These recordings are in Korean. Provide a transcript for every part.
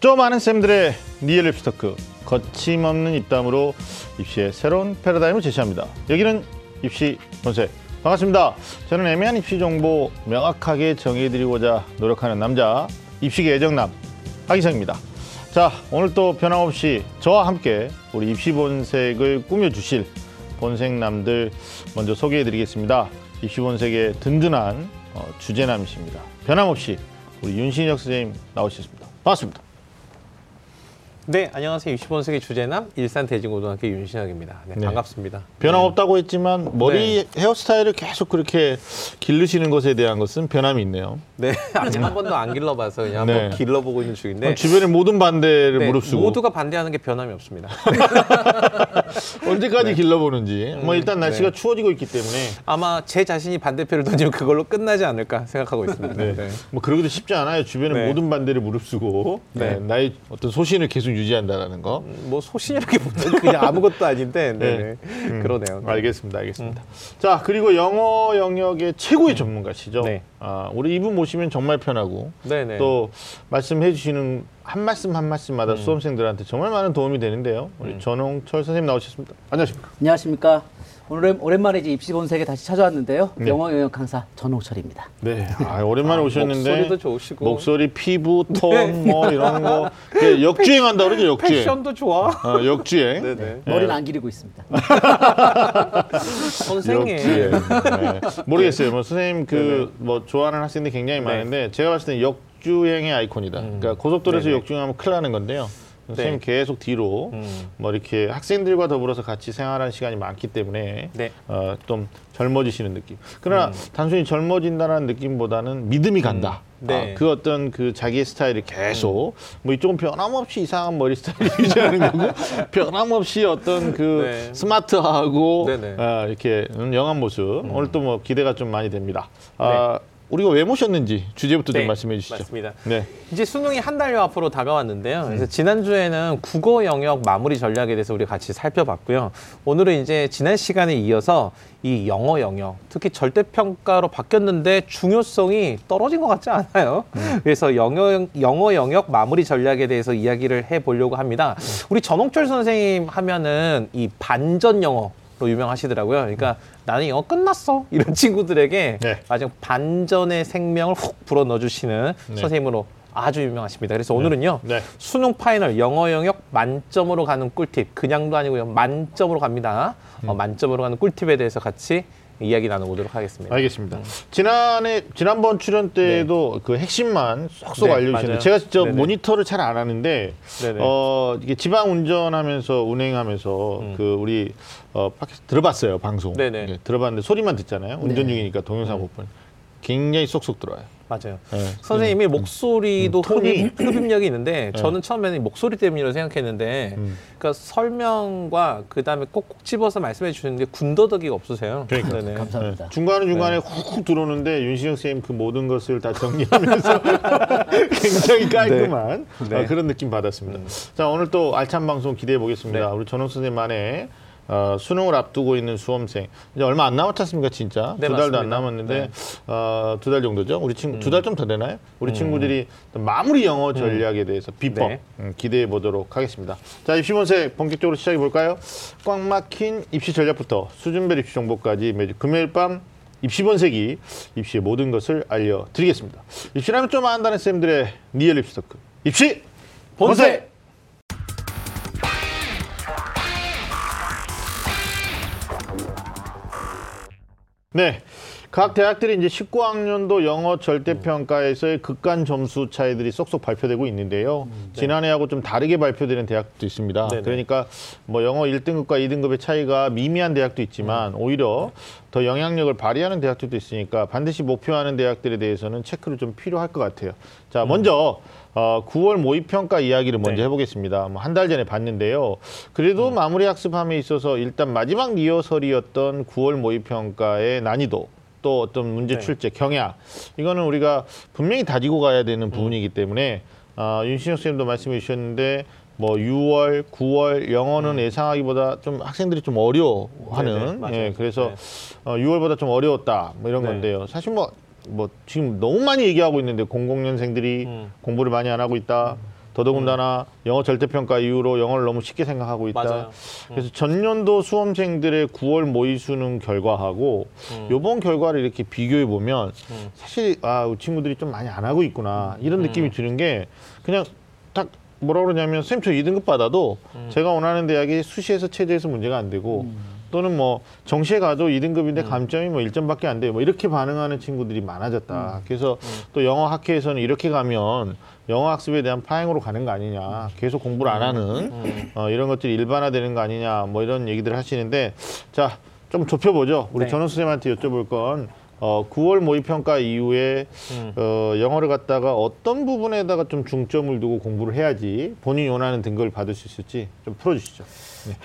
좀 많은 쌤들의 real 입시 토크 거침없는 입담으로 입시의 새로운 패러다임을 제시합니다. 여기는 입시 본색 반갑습니다. 저는 애매한 입시 정보 명확하게 정해드리고자 노력하는 남자 입시계 애정남 하기성입니다. 자 오늘 또 변함없이 저와 함께 우리 입시 본색을 꾸며주실 본색남들 먼저 소개해드리겠습니다. 입시 본색의 든든한 어, 주제남이십니다. 변함없이 우리 윤신혁 선생님 나오셨습니다. 반갑습니다. 네, 안녕하세요. 60번세기 주제남 일산 대진고등학교 윤신혁입니다. 네, 네. 반갑습니다. 변함없다고 했지만 머리 헤어스타일을 계속 그렇게 기르시는 것에 대한 것은 변함이 있네요. 네, 아직 한 번도 안 길러봐서 그냥 네. 한번 길러보고 있는 중인데 주변의 모든 반대를 네, 무릅쓰고 모두가 반대하는 게 변함이 없습니다. 언제까지 길러보는지. 뭐 일단 날씨가 네. 추워지고 있기 때문에 아마 제 자신이 반대표를 던지면 그걸로 끝나지 않을까 생각하고 있습니다. 네. 네. 뭐 그러기도 쉽지 않아요. 주변의 네. 모든 반대를 무릅쓰고 네. 네. 나의 어떤 소신을 계속 유지한다라는 거. 뭐 소신이라기보다는 그냥 아무것도 아닌데 네. 네. 네. 그러네요. 알겠습니다, 알겠습니다. 자 그리고 영어 영역의 최고의 전문가시죠. 네. 아, 우리 이분 모시면 정말 편하고 네, 네. 또 말씀해 주시는 한 말씀 한 말씀마다 음. 수험생들한테 정말 많은 도움이 되는데요. 우리 전홍철 선생님 나오셨습니다. 안녕하십니까? 안녕하십니까. 오늘 오랜만에 이제 입시 본색에 다시 찾아왔는데요. 네. 영어 영역 강사 전홍철입니다. 네, 아, 오랜만에 오셨는데 목소리도 좋으시고 목소리, 피부, 톤, 네. 뭐 이런 거 네, 역주행한다 그러죠, 역주행. 패션도 좋아. 어, 역주행. 네, 네. 머리는 안 기르고 있습니다. 선생님. 역주행. 네. 모르겠어요. 뭐 선생님 그 네네. 뭐 좋아하는 학생들이 굉장히 네. 많은데 제가 봤을 때는 역주행의 아이콘이다. 그러니까 고속도로에서 네네. 역주행하면 큰일 나는 건데요. 선생님 계속 뒤로 음. 뭐 이렇게 학생들과 더불어서 같이 생활하는 시간이 많기 때문에 네. 어, 좀 젊어지시는 느낌. 그러나 단순히 젊어진다는 느낌보다는 믿음이 간다. 음. 네. 아, 그 어떤 그 자기의 스타일이 계속 뭐 이쪽은 변함없이 이상한 머리 스타일을 유지하는 거고 변함없이 어떤 그 네. 스마트하고. 아, 이렇게 영한 모습 오늘 또 뭐 기대가 좀 많이 됩니다. 아, 우리가 왜 모셨는지 주제부터 좀 네, 말씀해 주시죠. 맞습니다. 네. 이제 수능이 한 달여 앞으로 다가왔는데요. 그래서 지난주에는 국어 영역 마무리 전략에 대해서 우리 같이 살펴봤고요. 오늘은 이제 지난 시간에 이어서 이 영어 영역, 특히 절대평가로 바뀌었는데 중요성이 떨어진 것 같지 않아요. 그래서 영어, 영어 영역 마무리 전략에 대해서 이야기를 해보려고 합니다. 우리 전홍철 선생님 하면은 이 반전 영어 로 유명하시더라고요. 그러니까 나는 영어 끝났어 이런 친구들에게 네. 아주 반전의 생명을 훅 불어 넣어주시는 네. 선생님으로 아주 유명하십니다. 그래서 오늘은요 네. 수능 final 영어 영역 만점으로 가는 꿀팁 그냥도 아니고요 만점으로 갑니다. 음. 어, 만점으로 가는 꿀팁에 대해서 같이 이야기 나눠보도록 하겠습니다. 알겠습니다. 지난해 지난번 출연 때도 그 핵심만 쏙쏙 네, 알려주셨는데. 제가 진짜 네네. 모니터를 잘 안 하는데 네네. 어 이게 지방 운전하면서 운행하면서 그 우리 어 팟캐스트 들어봤어요 방송. 예, 들어봤는데 소리만 듣잖아요. 운전 네. 중이니까 동영상 못 보니 굉장히 쏙쏙 들어와요. 맞아요. 예. 선생님이 목소리도 음, 톤이- 흡입, 흡입력이 있는데 네. 저는 처음에는 목소리 때문이라고 생각했는데 음. 그러니까 설명과 그 다음에 꼭꼭 집어서 말씀해 주시는데 군더더기가 없으세요. 그러니까. 네네. 감사합니다. 예. 중간에 중간에 네. 훅훅 들어오는데 윤시영 선생님 그 모든 것을 다 정리하면서 굉장히 깔끔한 네. 어, 그런 느낌 받았습니다. 자 오늘 또 알찬 방송 기대해 보겠습니다. 네. 우리 전홍 선생님만의 어, 수능을 앞두고 있는 수험생 이제 얼마 안 남았지 않습니까 진짜 네, 두 달도 안 남았습니다. 남았는데 네. 음. 어, 두 달 정도죠. 우리 친구 두달 좀 더 되나요? 우리 친구들이 또 마무리 영어 전략에 대해서 비법 네. 음, 기대해 보도록 하겠습니다. 자 입시본색 본격적으로 시작해 볼까요? 꽉 막힌 입시 전략부터 수준별 입시 정보까지 매주 금요일 밤 입시본색이 입시의 모든 것을 알려드리겠습니다. 입시라면 좀 안다는 쌤들의 real 입시 토크 입시 본색. 네. 각 대학들이 이제 19학년도 영어 절대평가에서의 극간 점수 차이들이 쏙쏙 발표되고 있는데요. 지난해하고 좀 다르게 발표되는 대학도 있습니다. 네네. 그러니까 뭐 영어 1등급과 2등급의 차이가 미미한 대학도 있지만 오히려 더 영향력을 발휘하는 대학들도 있으니까 반드시 목표하는 대학들에 대해서는 체크를 좀 필요할 것 같아요. 자, 먼저 어, 9월 모의평가 이야기를 먼저 네. 해보겠습니다. 뭐 한 달 전에 봤는데요. 그래도 마무리 학습함에 있어서 일단 마지막 리허설이었던 9월 모의평가의 난이도 또 어떤 문제 네. 출제 경향 이거는 우리가 분명히 다지고 가야 되는 부분이기 때문에 어, 윤신혁 선생님도 말씀해 주셨는데 뭐 6월, 9월 영어는 예상하기보다 좀 학생들이 좀 네네, 어려워하는 맞아요. 예, 그래서 네. 어, 6월보다 좀 어려웠다 뭐 이런 네. 건데요. 사실 뭐 뭐 지금 너무 많이 얘기하고 있는데 00년생들이 음. 공부를 많이 안 하고 있다. 더더군다나 영어 절대평가 이후로 영어를 너무 쉽게 생각하고 있다. 맞아요. 그래서 전년도 수험생들의 9월 모의 수능 결과하고 요번 결과를 이렇게 비교해 보면 사실 아, 이 친구들이 좀 많이 안 하고 있구나 이런 느낌이 드는 게 그냥 딱 뭐라 그러냐면 쌤 저 2등급 받아도 제가 원하는 대학이 수시에서 체제에서 문제가 안 되고 또는 뭐 정시에 가도 2등급인데 감점이 뭐 1점밖에 안 돼요. 뭐 이렇게 반응하는 친구들이 많아졌다. 그래서 또 영어 학회에서는 이렇게 가면 영어 학습에 대한 파행으로 가는 거 아니냐. 계속 공부를 안 하는 어, 이런 것들이 일반화되는 거 아니냐. 뭐 이런 얘기들을 하시는데 자, 좀 좁혀보죠. 우리 네. 전원 선생님한테 여쭤볼 건 어, 9월 모의평가 이후에 음. 어, 영어를 갖다가 어떤 부분에다가 좀 중점을 두고 공부를 해야지 본인이 원하는 등급을 받을 수 있을지 좀 풀어주시죠.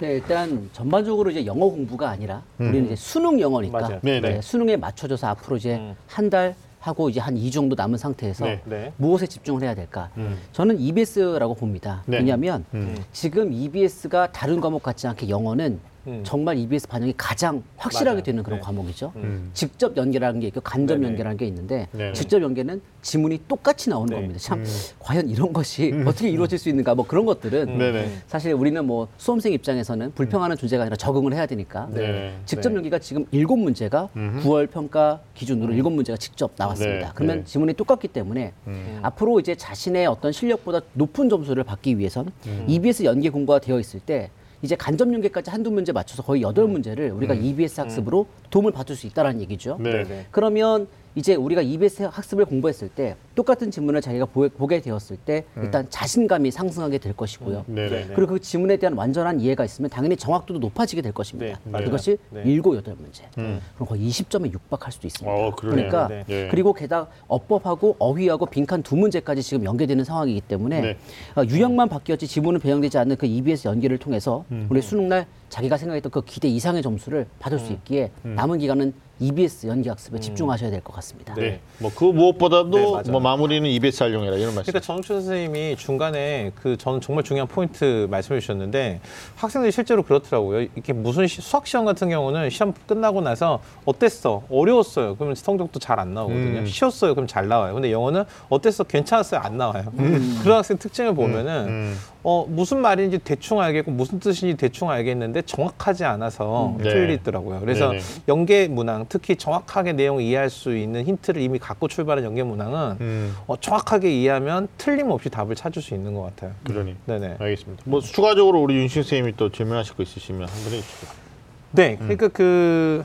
네, 일단 전반적으로 이제 영어 공부가 아니라 우리는 이제 수능 영어니까. 음. 네, 수능에 맞춰져서 앞으로 이제 음. 한달 하고 이제 한 이 정도 남은 상태에서 네. 네. 무엇에 집중을 해야 될까? 음. 저는 EBS라고 봅니다. 네. 왜냐하면 음. 지금 EBS가 다른 과목 같지 않게 영어는 음. 정말 EBS 반영이 가장 확실하게 맞아요. 되는 그런 네. 과목이죠. 음. 직접 연계라는 게 있고 간접 네네. 연계라는 게 있는데 네네. 직접 연계는 지문이 똑같이 나오는 네. 겁니다. 참 음. 과연 이런 것이 어떻게 이루어질 수 있는가 뭐 그런 것들은 네네. 사실 우리는 뭐 수험생 입장에서는 불평하는 존재가 아니라 적응을 해야 되니까 네. 직접 네. 연기가 지금 일곱 문제가 음흠. 9월 평가 기준으로 일곱 문제가 직접 나왔습니다. 네, 그러면 네. 지문이 똑같기 때문에 음. 앞으로 이제 자신의 어떤 실력보다 높은 점수를 받기 위해선 음. EBS 연계 공부가 되어 있을 때 이제 간접 연계까지 한두 문제 맞춰서 거의 여덟 문제를 우리가 EBS 학습으로 도움을 받을 수 있다는 얘기죠. 음. 네. 네. 그러면 이제 우리가 EBS 학습을 공부했을 때 똑같은 지문을 자기가 보, 보게 되었을 때 일단 자신감이 상승하게 될 것이고요. 음. 네네. 네. 그리고 그 지문에 대한 완전한 이해가 있으면 당연히 정확도도 높아지게 될 것입니다. 네. 그것이 네. 일곱 여덟 문제. 음. 그럼 거의 20점에 육박할 수도 있습니다. 어. 그러니까 네. 네. 그리고 게다가 어법하고 어휘하고 빈칸 두 문제까지 지금 연계되는 상황이기 때문에 네. 어, 유형만 바뀌었지 지문은 배정되지 않는 그 EBS 연계를 통해서 음. 우리 수능날 자기가 생각했던 그 기대 이상의 점수를 받을 음. 수 있기에 남은 기간은 EBS 연계 학습에 집중하셔야 될 것 같습니다. 네. 뭐 그 무엇보다도 네. 뭐 마무리는 EBS 활용해라 이런 말씀. 그러니까 정춘 선생님이 중간에 그 저는 정말 중요한 포인트 말씀해 주셨는데 학생들이 실제로 그렇더라고요. 이렇게 무슨 시- 수학 시험 같은 경우는 시험 끝나고 나서 어땠어? 어려웠어요. 그러면 성적도 잘 안 나오거든요. 음. 쉬웠어요. 그럼 잘 나와요. 근데 영어는 어땠어? 괜찮았어요? 안 나와요. 그런 학생 특징을 보면은 음. 어, 무슨 말인지 대충 알겠고 무슨 뜻인지 대충 알겠는데 정확하지 않아서 음. 네. 틀리더라고요. 그래서 네네. 연계 문항, 특히 정확하게 내용을 이해할 수 있는 힌트를 이미 갖고 출발한 연계 문항은 음. 어, 정확하게 이해하면 틀림없이 답을 찾을 수 있는 것 같아요. 그러니. 네네. 알겠습니다. 뭐 추가적으로 우리 윤신 선생님이 또 질문하실 거 있으시면 한 번 해주시죠. 네, 그러니까 그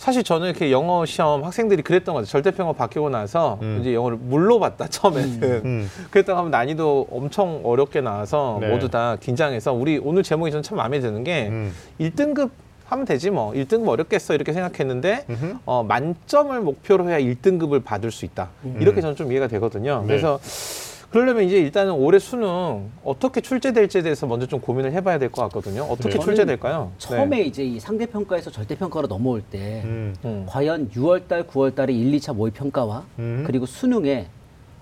사실 저는 이렇게 영어 시험 학생들이 그랬던 것 같아요. 절대평가 바뀌고 나서 음. 이제 영어를 물로 봤다 처음에는. 음. 그랬다가 하면 난이도 엄청 어렵게 나와서 네. 모두 다 긴장해서 우리 오늘 제목이 저는 참 마음에 드는 게 음. 1등급 하면 되지 뭐 1등급 어렵겠어 이렇게 생각했는데 음흠. 음. 어, 만점을 목표로 해야 1등급을 받을 수 있다 이렇게 저는 좀 이해가 되거든요 네. 그래서 그러려면 이제 일단은 올해 수능 어떻게 출제될지에 대해서 먼저 좀 고민을 해봐야 될 것 같거든요 어떻게 네. 출제될까요? 처음에 네. 이제 이 상대 평가에서 절대 평가로 넘어올 때 음. 음. 과연 6월달, 9월달에 1, 2차 모의 평가와 음. 그리고 수능에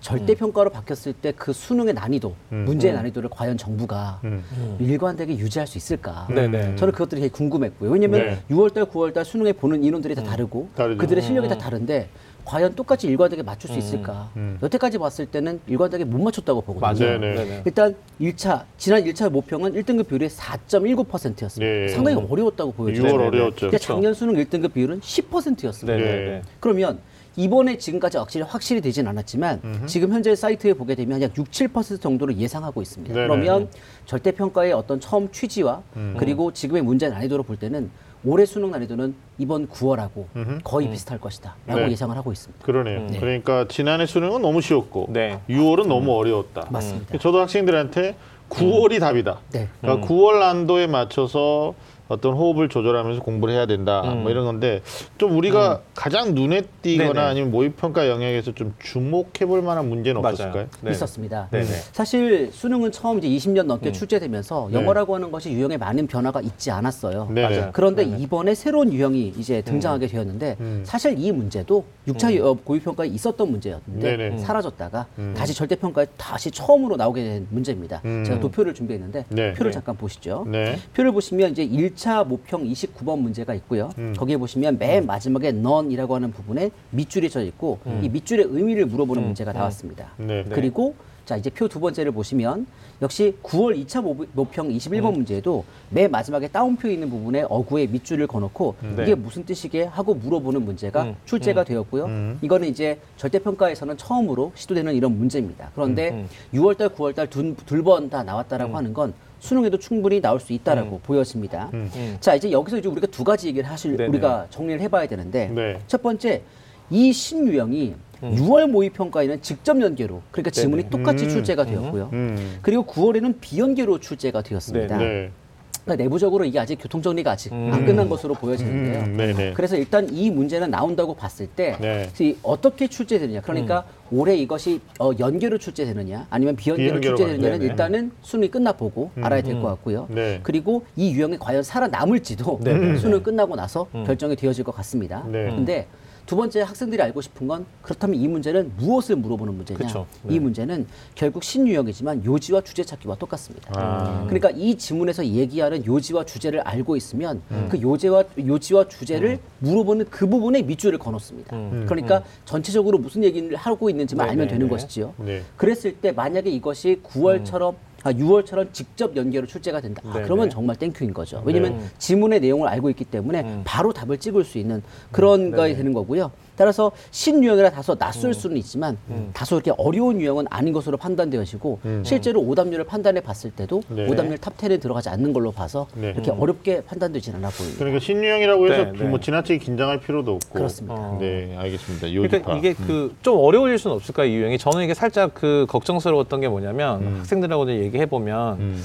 절대 평가로 바뀌었을 때 그 수능의 난이도, 음. 문제의 난이도를 과연 정부가 음. 일관되게 유지할 수 있을까? 네네. 저는 그것들이 되게 궁금했고요. 왜냐하면 네. 6월달, 9월달 수능에 보는 인원들이 다 다르고 다르죠. 그들의 실력이 다 다른데 과연 똑같이 일관되게 맞출 수 있을까? 음. 여태까지 봤을 때는 일관되게 못 맞췄다고 보거든요. 맞아요. 네 네. 네네. 일단 1차 지난 1차 모평은 1등급 비율이 4.19%였습니다. 네. 상당히 어려웠다고 보여져요. 6월 네네. 어려웠죠. 근데 작년 수능 1등급 비율은 10%였습니다. 네. 네. 네. 그러면 이번에 지금까지 확실히 확실히 되진 않았지만 지금 현재 사이트에 보게 되면 약 6, 7% 정도를 예상하고 있습니다. 네네. 그러면 절대 평가의 어떤 처음 취지와 그리고 지금의 문제 난이도로 볼 때는 올해 수능 난이도는 이번 9월하고 거의 비슷할 것이다라고 네. 예상을 하고 있습니다. 그러네요. 그러니까 지난해 수능은 너무 쉬웠고 네. 6월은 너무 어려웠다. 맞습니다. 저도 학생들한테 9월이 답이다. 네. 그러니까 9월 난도에 맞춰서 어떤 호흡을 조절하면서 공부를 해야 된다. 뭐 이런 건데 좀 우리가 가장 눈에 띄거나 네네. 아니면 모의 평가 영역에서 좀 주목해 볼 만한 문제는 없었을까요? 네. 있었습니다. 네네. 사실 수능은 처음 이제 20년 넘게 출제되면서 영어라고 하는 것이 유형에 많은 변화가 있지 않았어요. 네네. 맞아요. 그런데 이번에 새로운 유형이 이제 등장하게 되었는데 음. 사실 이 문제도 6차 어, 고유평가에 있었던 문제였는데 네네. 음. 사라졌다가 다시 절대 평가에 다시 처음으로 나오게 된 문제입니다. 음. 제가 도표를 준비했는데 네. 표를 네. 잠깐 보시죠. 네. 표를 보시면 이제 1차 모평 29번 문제가 있고요. 음. 거기에 보시면 맨 마지막에 none이라고 하는 부분에 밑줄이 쳐 있고 음. 이 밑줄의 의미를 물어보는 문제가 나왔습니다. 네. 그리고 자, 이제 표 두 번째를 보시면 역시 9월 2차 모- 모평 21번 문제에도 맨 마지막에 따옴표 있는 부분에 어구에 밑줄을 거놓고 네. 이게 무슨 뜻이게 하고 물어보는 문제가 음, 출제가 되었고요. 이거는 이제 절대평가에서는 처음으로 시도되는 이런 문제입니다. 그런데 음, 6월달, 9월달 둘번다 나왔다라고 하는 건 수능에도 충분히 나올 수 있다라고 보여집니다. 자, 이제 여기서 이제 우리가 두 가지 얘기를 하실 음. 네네. 우리가 정리를 해봐야 되는데 네. 첫 번째 이 신유형이 6월 모의 평가에는 직접 연계로 그러니까 지문이 네네. 똑같이 음. 출제가 되었고요. 음. 그리고 9월에는 비연계로 출제가 되었습니다. 네. 그러니까 내부적으로 이게 아직 교통 정리가 아직 음. 안 끝난 것으로 보여지는데요. 음, 네네. 그래서 일단 이 문제는 나온다고 봤을 때 네. 이 어떻게 출제되느냐 그러니까 올해 이것이 어, 연계로 출제되느냐 아니면 비연계로 출제되느냐는 네네. 일단은 수능이 끝나보고 알아야 될 것 같고요. 네. 그리고 이 유형이 과연 살아남을지도 네네. 수능 끝나고 나서 음. 결정이 되어질 것 같습니다. 네. 근데 두 번째 학생들이 알고 싶은 건 그렇다면 이 문제는 무엇을 물어보는 문제냐? 그쵸. 이 네. 문제는 결국 신유형이지만 요지와 주제 찾기와 똑같습니다. 아. 그러니까 이 지문에서 얘기하는 요지와 주제를 알고 있으면 음. 그 요제와 요지와 주제를 물어보는 그 부분에 밑줄을 그어놓습니다. 음. 그러니까 전체적으로 무슨 얘기를 하고 있는지만 네, 알면 네, 되는 네. 것이지요. 네. 그랬을 때 만약에 이것이 9월처럼 아, 6월처럼 직접 연계로 출제가 된다. 아, 네, 그러면 네. 정말 thank you인 거죠. 왜냐면 네. 지문의 내용을 알고 있기 때문에 바로 답을 찍을 수 있는 그런 거에 되는 거고요. 따라서 신유형이라 다소 낯설 수는 있지만 다소 이렇게 어려운 유형은 아닌 것으로 판단되어지고 실제로 오답률을 판단해 봤을 때도 네. 오답률 top 10에 들어가지 않는 걸로 봐서 네. 이렇게 어렵게 판단되진 않아 보입니다. 그러니까 신유형이라고 해서 네, 네. 뭐 지나치게 긴장할 필요도 없고. 그렇습니다. 어. 네, 알겠습니다. 그러니까 이게 그 좀 어려울 수는 없을까 이 유형이 저는 이게 살짝 그 걱정스러웠던 게 뭐냐면 학생들하고 얘기해 보면 음.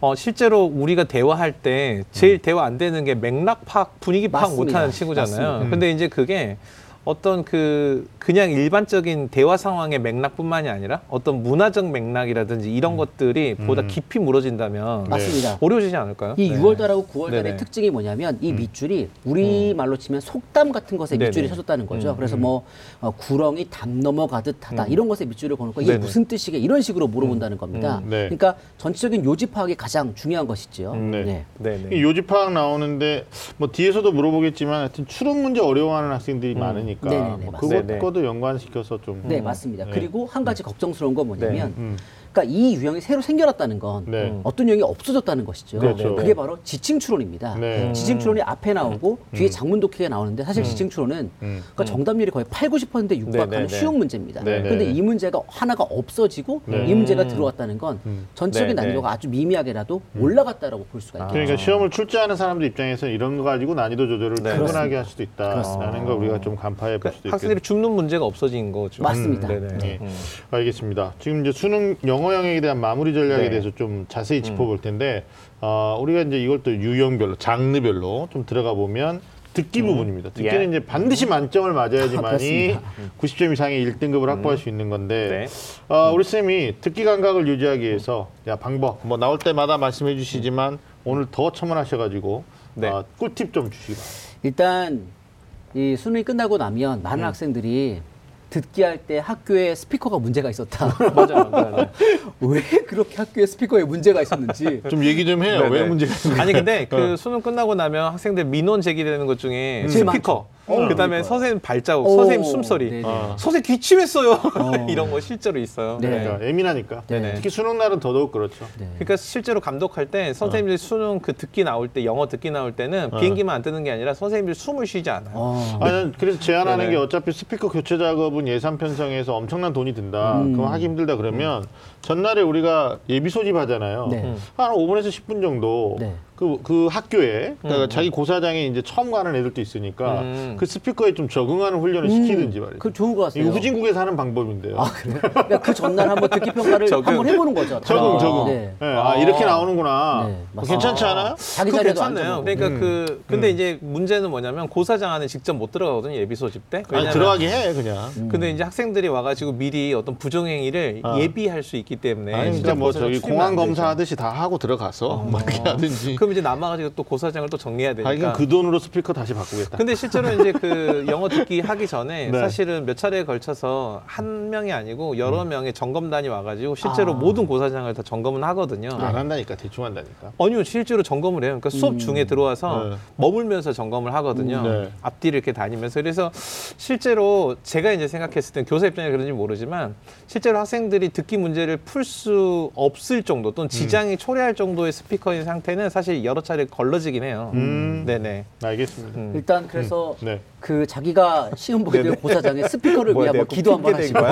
어, 실제로 우리가 대화할 때 제일 대화 안 되는 게 맥락 파악, 분위기 파악 맞습니다. 못하는 친구잖아요. 맞습니다. 근데 이제 그게 어떤 그 그냥 일반적인 대화 상황의 맥락뿐만이 아니라 어떤 문화적 맥락이라든지 이런 것들이 보다 깊이 물어진다면 맞습니다. 어려워지지 않을까요? 이 네. 6월달하고 9월달의 네네. 특징이 뭐냐면 이 밑줄이 우리 말로 치면 속담 같은 것에 네네. 밑줄이 쳐졌다는 거죠. 음, 그래서 뭐 어, 구렁이 담 넘어가듯 하다 이런 것에 밑줄을 거놓고 이게 네네. 무슨 뜻이게 이런 식으로 물어본다는 겁니다. 음, 네. 그러니까 전체적인 요지 파악이 가장 중요한 것이죠. 음, 네. 네. 네네. 이 요지 파악 나오는데 뭐 뒤에서도 물어보겠지만 하여튼 추론 문제 어려워하는 학생들이 많으니까 네네네, 뭐 맞습니다. 그것과도 연관시켜서 좀 네, 맞습니다. 네. 그리고 한 가지 걱정스러운 건 뭐냐면, 음. 그러니까 이 유형이 새로 생겨났다는 건 네. 어떤 유형이 없어졌다는 것이죠. 그렇죠. 그게 바로 지칭 추론입니다. 네. 지칭 추론이 앞에 나오고 뒤에 장문 독해가 나오는데 사실 지칭 추론은 음. 그러니까 정답률이 거의 8, 90%에 육박하는 네, 네, 네. 쉬운 문제입니다. 네, 네. 그런데 이 문제가 하나가 없어지고 네. 이 문제가 들어왔다는 건 전체적인. 난이도가 아주 미미하게라도 올라갔다라고 볼 수가 있겠죠. 그러니까 시험을 출제하는 사람들 입장에서 이런 거 가지고 난이도 조절을 네. 충분하게 할 수도 있다라는 그렇습니다. 거 우리가 좀 간파해 볼 수도 학생들이 있겠네요. 죽는 문제가 없어진 거죠. 맞습니다. 음, 네네. 네. 음. 알겠습니다. 지금 이제 수능 영어 영역에 대한 마무리 전략에 네. 대해서 좀 자세히 짚어볼 텐데 어, 우리가 이제 이걸 또 유형별로 장르별로 좀 들어가 보면 듣기 부분입니다. 듣기는 예. 이제 반드시 만점을 맞아야지만이 그렇습니다. 90점 이상의 1등급을 확보할 수 있는 건데 네. 어, 우리 쌤이 듣기 감각을 유지하기 위해서 야 방법 뭐 나올 때마다 말씀해 주시지만 오늘 더 첨언하셔가지고 네. 어, 꿀팁 좀 주시기 바랍니다. 일단 이 수능이 끝나고 나면 많은 음. 학생들이 듣기 할 때 학교에 스피커가 문제가 있었다. 맞아요. 맞아요. 왜 그렇게 학교에 스피커에 문제가 있었는지 좀 얘기 좀 해요. 네네. 왜 문제가 있는지. 아니 근데 그 수능 끝나고 나면 학생들 민원 제기되는 것 중에 제일 스피커, 많죠. 그다음에 어, 선생님 발자국, 오, 선생님 숨소리, 네네. 어. 선생님 기침했어요. 이런 거 실제로 있어요. 네. 그러니까 예민하니까. 네네. 특히 수능 날은 더더욱 그렇죠. 네. 그러니까 실제로 감독할 때 선생님들 이 수능 그 듣기 나올 때 영어 듣기 나올 때는 비행기만 안 뜨는 게 아니라 선생님들이 숨을 쉬지 않아요. 어, 아니, 난 그래서 제안하는 네네. 게 어차피 스피커 교체 작업은 예산 편성해서 엄청난 돈이 든다. 음. 그거 하기 힘들다 그러면 전날에 우리가 예비 소집 하잖아요. 네. 한 5분에서 10분 정도 네. 그, 그 학교에 그러니까 자기 고사장에 이제 처음 가는 애들도 있으니까 음. 그 스피커에 좀 적응하는 훈련을 시키든지 말이죠. 그 좋은 것 같아요. 이거 후진국에서 하는 방법인데요. 아 그래요? 그러니까 그 전날 한번 듣기 평가를 적응. 한번 해보는 거죠. 적응, 아, 적응. 네. 네, 아, 이렇게 나오는구나. 네. 괜찮지 않아요? 자기 그거 자리에도 괜찮네요. 그러니까 음. 그 근데 이제 문제는 뭐냐면 고사장 안에 직접 못 들어가거든요 예비 소집 때. 아니, 왜냐면 들어가게 해 그냥. 근데 이제 학생들이 와가지고 미리 어떤 부정행위를 아. 예비할 수 있기 때문에 아니 진짜 뭐 저기 공항. 검사하듯이 다 하고 들어가서 막 이렇게 하든지. 그럼 이제 남아가지고 또 고사장을 또 정리해야 되니까. 하긴 그 돈으로 스피커 다시 바꾸겠다. 근데 실제로 이제 그 영어 듣기 하기 전에 네. 사실은 몇 차례에 걸쳐서 한 명이 아니고 여러 명의 점검단이 와가지고 실제로 아. 모든 고사장을 다 점검은 하거든요. 안 한다니까 대충 한다니까. 아니요, 실제로 점검을 해요. 그러니까 수업 중에 들어와서 네. 머물면서 점검을 하거든요. 음, 네. 앞뒤를 이렇게 다니면서. 그래서 실제로 제가 이제 생각했을 땐 교사 입장에 그런지 모르지만 실제로 학생들이 듣기 문제를 풀 수 없을 정도 또는 지장이 초래할 정도의 스피커인 상태는 사실 여러 차례 걸러지긴 해요. 음. 네네. 알겠습니다. 음. 일단 그래서 네. 그 자기가 시험 보게 될 네네. 고사장에 스피커를 내가 한번 기도 한번 하시고 된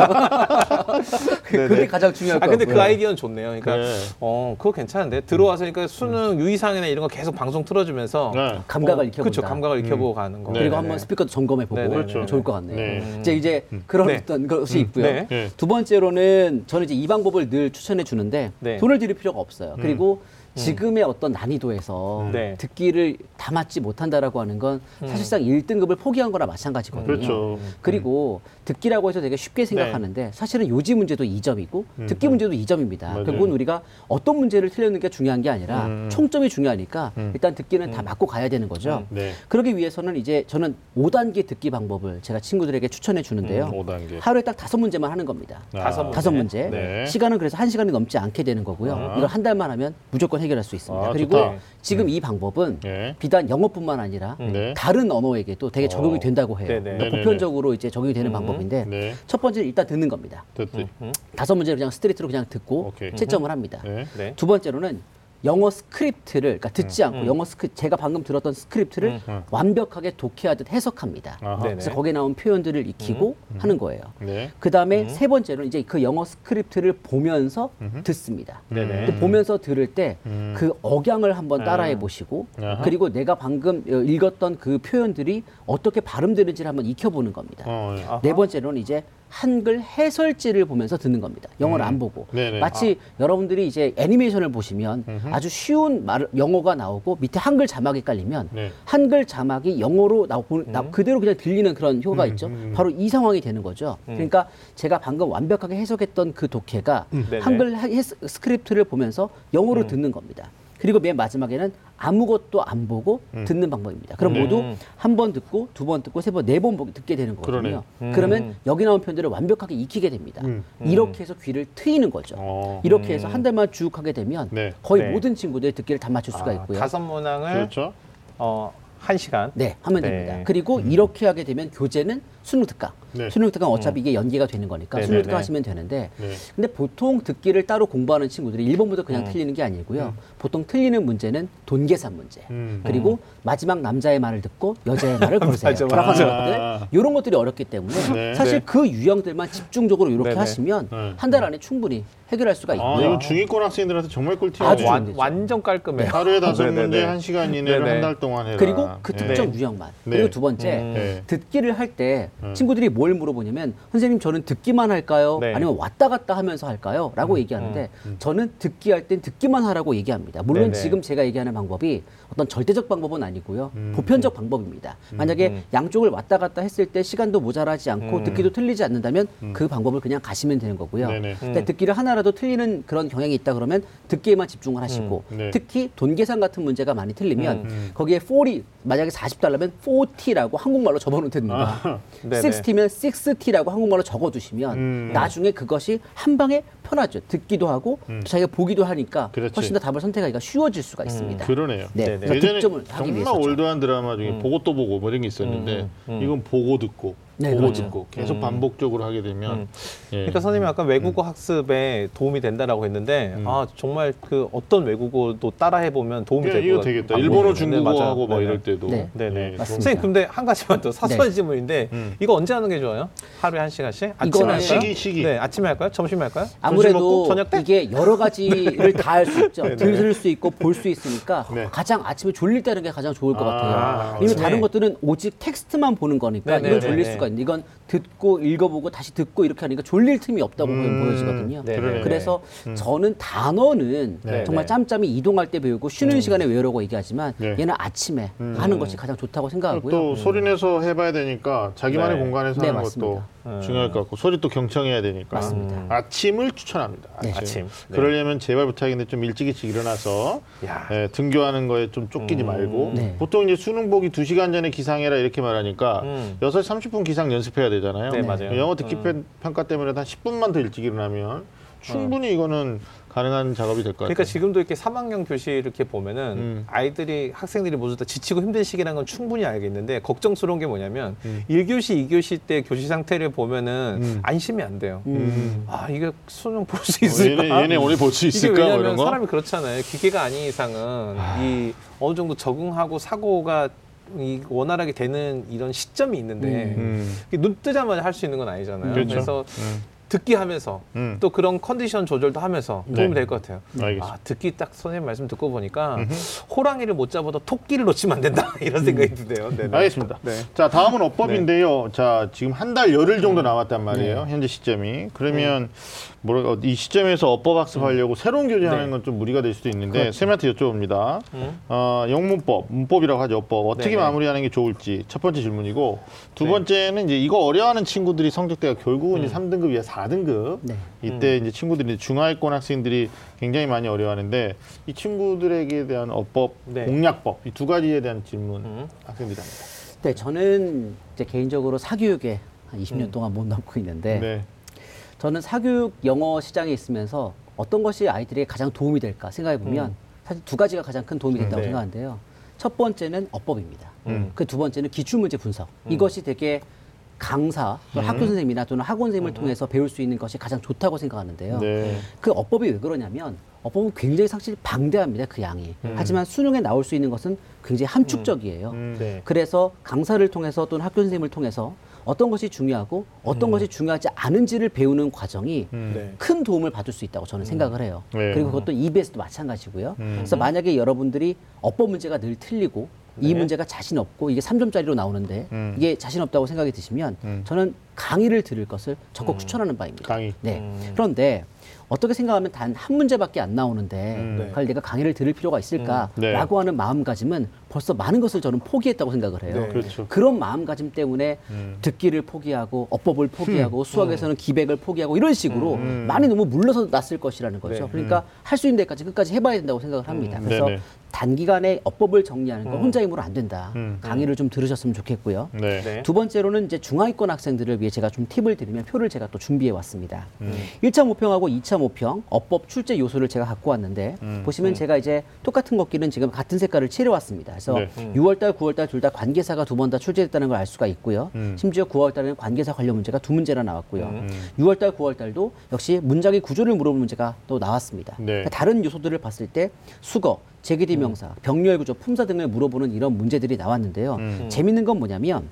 그-. 그게 가장 중요할 아것 근데 그 같고요. 아이디어는 좋네요. 그러니까 네. 어 그거 괜찮은데 들어와서 그러니까 수능 유의사항이나 이런 거 계속 방송 틀어주면서 네. 감각을 어, 익혀본다. 그렇죠. 감각을 익혀보고 가는 거. 네. 그리고. 한번 스피커도 점검해 보고 네네. 그렇죠. 좋을 것 같네요. 네. 이제 이제 그런 네. 어떤 것이 있고요. 네. 네. 두 번째로는 저는 이제 이 방법을 늘 추천해 주는데 네. 돈을 들일 필요가 없어요. 그리고 지금의 어떤 난이도에서 네. 듣기를 다 맞지 못한다라고 하는 건 사실상 1등급을 포기한 거나 마찬가지거든요. 그렇죠. 그리고 듣기라고 해서 되게 쉽게 생각하는데 사실은 요지 문제도 2점이고 듣기 문제도 2점입니다. 맞아요. 결국은 우리가 어떤 문제를 틀렸는 게 중요한 게 아니라 총점이 중요하니까 일단 듣기는 다 맞고 가야 되는 거죠. 네. 그러기 위해서는 이제 저는 5단계 듣기 방법을 제가 친구들에게 추천해 주는데요. 음, 5단계. 하루에 딱 다섯 문제만 하는 겁니다. 다섯 문제. 문제. 네. 시간은 그래서 한 시간이 넘지 않게 되는 거고요. 아. 이걸 한 달만 하면 무조건 해결할 수 있습니다. 아, 그리고 좋다. 지금 이 방법은 네. 비단 영어뿐만 아니라 네. 다른 언어에게도 되게 적용이 어. 된다고 해요. 네네. 그러니까 네네네. 보편적으로 이제 적용이 되는 방법인데 네. 첫 번째는 일단 듣는 겁니다. 듣기. 다섯 문제를 그냥 스트레이트로 그냥 듣고 오케이. 채점을 합니다. 네. 네. 두 번째로는 영어 스크립트를 그러니까 듣지 않고 영어 스크 제가 방금 들었던 스크립트를 음. 완벽하게 독해하듯 해석합니다. 아하. 네네. 그래서 거기에 나온 표현들을 익히고 하는 거예요. 네. 그 다음에 세 번째로는 이제 그 영어 스크립트를 보면서 듣습니다. 네네. 근데 보면서 들을 때 음. 그 억양을 한번 따라해 보시고 아하. 그리고 내가 방금 어, 읽었던 그 표현들이 어떻게 발음되는지를 한번 익혀보는 겁니다. 어, 예. 네 번째로는 이제 한글 해설지를 보면서 듣는 겁니다. 영어를 안 보고. 음. 네네. 마치 여러분들이 이제 애니메이션을 보시면 아주 쉬운 말, 영어가 나오고 밑에 한글 자막이 깔리면 네. 한글 자막이 영어로 나오고 나- 그대로 그냥 들리는 그런 효과가 있죠. 음. 바로 이 상황이 되는 거죠. 그러니까 제가 방금 완벽하게 해석했던 그 독해가. 한글 하- 해스- 스크립트를 보면서 영어로 듣는 겁니다. 그리고 맨 마지막에는 아무것도 안 보고 듣는 방법입니다. 그럼 음. 모두 한 번 듣고 두 번 듣고 세 번 네 번 듣게 되는 거거든요. 음. 그러면 여기 나온 표현들을 완벽하게 익히게 됩니다. 음. 이렇게 해서 귀를 트이는 거죠. 어. 이렇게 해서 한 달만 쭉 하게 되면 네. 거의 네. 모든 친구들이 듣기를 다 맞출 수가 아, 있고요. 다섯 문항을 그렇죠. 어, 한 시간. 네, 하면 네. 됩니다. 그리고 이렇게 하게 되면 교재는 수능 특강. 네. 수능 특강 어차피 이게 연계가 되는 거니까 네네네. 수능 특강 하시면 되는데 네. 근데 보통 듣기를 따로 공부하는 친구들이 1번부터 그냥 틀리는 게 아니고요. 보통 틀리는 문제는 돈 계산 문제. 음. 그리고 마지막 남자의 말을 듣고 여자의 말을 고르세요. 하는 것들. 이런 것들이 어렵기 때문에 네. 사실 네. 그 유형들만 집중적으로 이렇게 네네. 하시면 네. 한달 안에 충분히 해결할 수가 아, 있고요. 이거 중위권 학생들한테 정말 꿀팁이에요. 아주 완. 완전 깔끔해. 하루에 다섯. 문제 한 시간 이내로 네네. 한달 동안 해라. 그리고 그 네. 특정 유형만. 네. 그리고 두 번째 음. 네. 듣기를 할때 친구들이 뭘 물어보냐면 선생님 저는 듣기만 할까요? 네. 아니면 왔다 갔다 하면서 할까요? 라고 얘기하는데 저는 듣기 할 땐 듣기만 하라고 얘기합니다. 물론 네네. 지금 제가 얘기하는 방법이 어떤 절대적 방법은 아니고요. 음. 보편적 방법입니다. 만약에 양쪽을 왔다 갔다 했을 때 시간도 모자라지 않고 듣기도 틀리지 않는다면 그 방법을 그냥 가시면 되는 거고요. 근데 듣기를 하나라도 틀리는 그런 경향이 있다 그러면 듣기에만 집중을 하시고 음. 네. 특히 돈 계산 같은 문제가 많이 틀리면 음. 거기에 40이 만약에 40달러면 40라고 한국말로 적어놓으면 됩니다. 아. 네네. 60면 60T라고 한국말로 적어두시면 음. 나중에 그것이 한 방에 편하죠. 듣기도 하고 또 자기가 보기도 하니까 그렇지. 훨씬 더 답을 선택하기가 쉬워질 수가 있습니다. 그러네요. 네, 네네. 그래서 예전에 득점을 하기 정말 위해서. 올드한 드라마 중에 보고 또 보고 뭐 이런 게 있었는데 이건 보고 듣고 네, 보고 그렇죠. 듣고 계속 반복적으로 하게 되면 예. 그러니까 선생님이 아까 외국어 학습에 도움이 된다라고 했는데 아 정말 그 어떤 외국어도 따라해 보면 도움이 예, 될 이거 것 되겠다. 같아요. 일본어, 네, 중국어하고. 막 네네. 이럴 때도 네. 네네. 예, 맞습니다. 선생님 근데 한 가지만 더 사소한 네. 질문인데 음. 이거 언제 하는 게 좋아요? 하루에 한 시간씩? 아침에 할까요? 시기, 시기. 네, 아침에 할까요? 점심에 할까요? 아무래도 저녁 때? 이게 여러 가지를 다 할 수 있죠. 들을 수 있고 볼 수 있으니까 네. 가장 아침에 졸릴 때 하는 게 가장 좋을 것 아, 같아요. 왜냐면 아침에. 다른 것들은 오직 텍스트만 보는 거니까 네, 이건 네, 졸릴 네, 수가 있는데 이건 듣고 읽어보고 다시 듣고 이렇게 하니까 졸릴 틈이 없다고 음, 보여지거든요. 네, 그러네. 그래서 저는 단어는 네, 정말 네. 짬짬이 이동할 때 배우고 쉬는 시간에 외우라고 얘기하지만 네. 얘는 아침에 하는 것이 가장 좋다고 생각하고요. 또 소리내서 해봐야 되니까 자기만의 네. 공간에서 네, 하는 맞습니다. 것도 중요할 것 같고 소리 또 경청해야 되니까 맞습니다. 아침을 추천합니다. 아침. 아침. 네. 그러려면 제발 부탁인데 좀 일찍 일찍 일어나서 야. 예, 등교하는 거에 좀 쫓기지 말고 네. 보통 이제 수능 보기 2시간 전에 기상해라 이렇게 말하니까 음. 6시 30분 기상 연습해야 되 잖아요. 네, 맞아요. 영어 듣기 편- 평가 때문에 한 10분만 더 일찍 일어나면 충분히 이거는 가능한 작업이 될 것 같아요. 그러니까 지금도 이렇게 3학년 교실 이렇게 보면은 음. 아이들이 학생들이 모두 다 지치고 힘든 시기라는 건 충분히 알겠는데 걱정스러운 게 뭐냐면 음. 일 1교시, 2교시 때 교실 상태를 보면은 음. 안심이 안 돼요. 음. 아, 이게 수능 볼수 어, 있을까? 얘네, 얘네 오늘 볼 수 있을까? 뭐 왜냐면? 사람이 그렇잖아요. 기계가 아닌 이상은 이 어느 정도 적응하고 사고가 이 원활하게 되는 이런 시점이 있는데 음. 이게 눈 뜨자마자 할 수 있는 건 아니잖아요. 그렇죠. 래서 음. 듣기 하면서 음. 또 그런 컨디션 조절도 하면서 도움이 네. 될것 같아요. 알겠습니다. 아, 듣기 딱 선생님 말씀 듣고 보니까 호랑이를 못 잡아도 토끼를 놓치면 안 된다 이런 생각이 드네요. 네네. 알겠습니다. 네. 자 다음은 업법인데요. 자 지금 한 달 열흘 정도 남았단 네. 말이에요. 현재 시점이. 그러면 뭐랄까 이 시점에서 업법 학습하려고 새로운 교재하는 네. 건좀 무리가 될 수도 있는데 쌤한테 여쭤봅니다. 음. 어, 영문법, 문법이라고 하죠. 업법 어떻게 네네. 마무리하는 게 좋을지 첫 번째 질문이고 두 네. 번째는 이제 이거 어려워하는 친구들이 성적대가 결국은 음. 이제 3등급 이하 4등급 네. 이때 이제 친구들이 중하위권 학생들이 굉장히 많이 어려워하는데 이 친구들에게 대한 업법, 네. 공략법 이 두 가지에 대한 질문 음. 학생들이 합니다. 네, 저는 이제 개인적으로 사교육에 한 20년 음. 동안 못 넘고 있는데 네. 저는 사교육 영어 시장에 있으면서 어떤 것이 아이들에게 가장 도움이 될까 생각해 보면 음. 사실 두 가지가 가장 큰 도움이 된다고 네. 생각하는데요. 첫 번째는 업법입니다. 음. 그두 번째는 기출문제 분석. 이것이 되게 강사, 또는 학교 선생님이나 또는 학원 선생님을 통해서 배울 수 있는 것이 가장 좋다고 생각하는데요. 네. 그 업법이 왜 그러냐면 업법은 굉장히 사실 방대합니다. 그 양이. 하지만 수능에 나올 수 있는 것은 굉장히 함축적이에요. 음. 네. 그래서 강사를 통해서 또는 학교 선생님을 통해서 어떤 것이 중요하고 어떤 것이 중요하지 않은지를 배우는 과정이 음. 네. 큰 도움을 받을 수 있다고 저는 생각을 해요. 네. 그리고 그것도 EBS도 마찬가지고요. 음. 그래서 만약에 여러분들이 업법 문제가 늘 틀리고 이 네. 문제가 자신 없고 이게 3점짜리로 나오는데 음. 이게 자신 없다고 생각이 드시면 음. 저는 강의를 들을 것을 적극 추천하는 바입니다. 강의. 네. 음. 그런데 어떻게 생각하면 단 한 문제밖에 안 나오는데 음. 네. 그걸 내가 강의를 들을 필요가 있을까라고 네. 하는 마음가짐은 벌써 많은 것을 저는 포기했다고 생각을 해요. 네. 그렇죠. 그런 마음가짐 때문에 음. 듣기를 포기하고 업법을 포기하고 수학에서는 기백을 포기하고 이런 식으로 음. 많이 너무 물러서 놨을 것이라는 거죠. 네. 그러니까 할 수 있는 데까지 끝까지 해봐야 된다고 생각을 합니다. 음. 그래서. 단기간에 업법을 정리하는 건 혼자 힘으로 안 된다. 음. 강의를 좀 들으셨으면 좋겠고요. 네. 네. 두 번째로는 이제 중하위권 학생들을 위해 제가 좀 팁을 드리면 표를 제가 또 준비해 왔습니다. 음. 일 1차 모평하고 2차 모평 업법 출제 요소를 제가 갖고 왔는데 음. 보시면 제가 이제 똑같은 것끼는 지금 같은 색깔을 칠해 왔습니다. 그래서 네. 음. 6월달, 9월달 둘 다 관계사가 두 번 다 출제됐다는 걸 알 수가 있고요. 음. 심지어 9월달에는 관계사 관련 문제가 두 문제나 나왔고요. 음. 6월달, 9월달도 역시 문장의 구조를 물어보는 문제가 또 나왔습니다. 네. 그러니까 다른 요소들을 봤을 때 수거, 제기디 명사, 병렬 구조, 품사 등을 물어보는 이런 문제들이 나왔는데요. 음. 재밌는 건 뭐냐면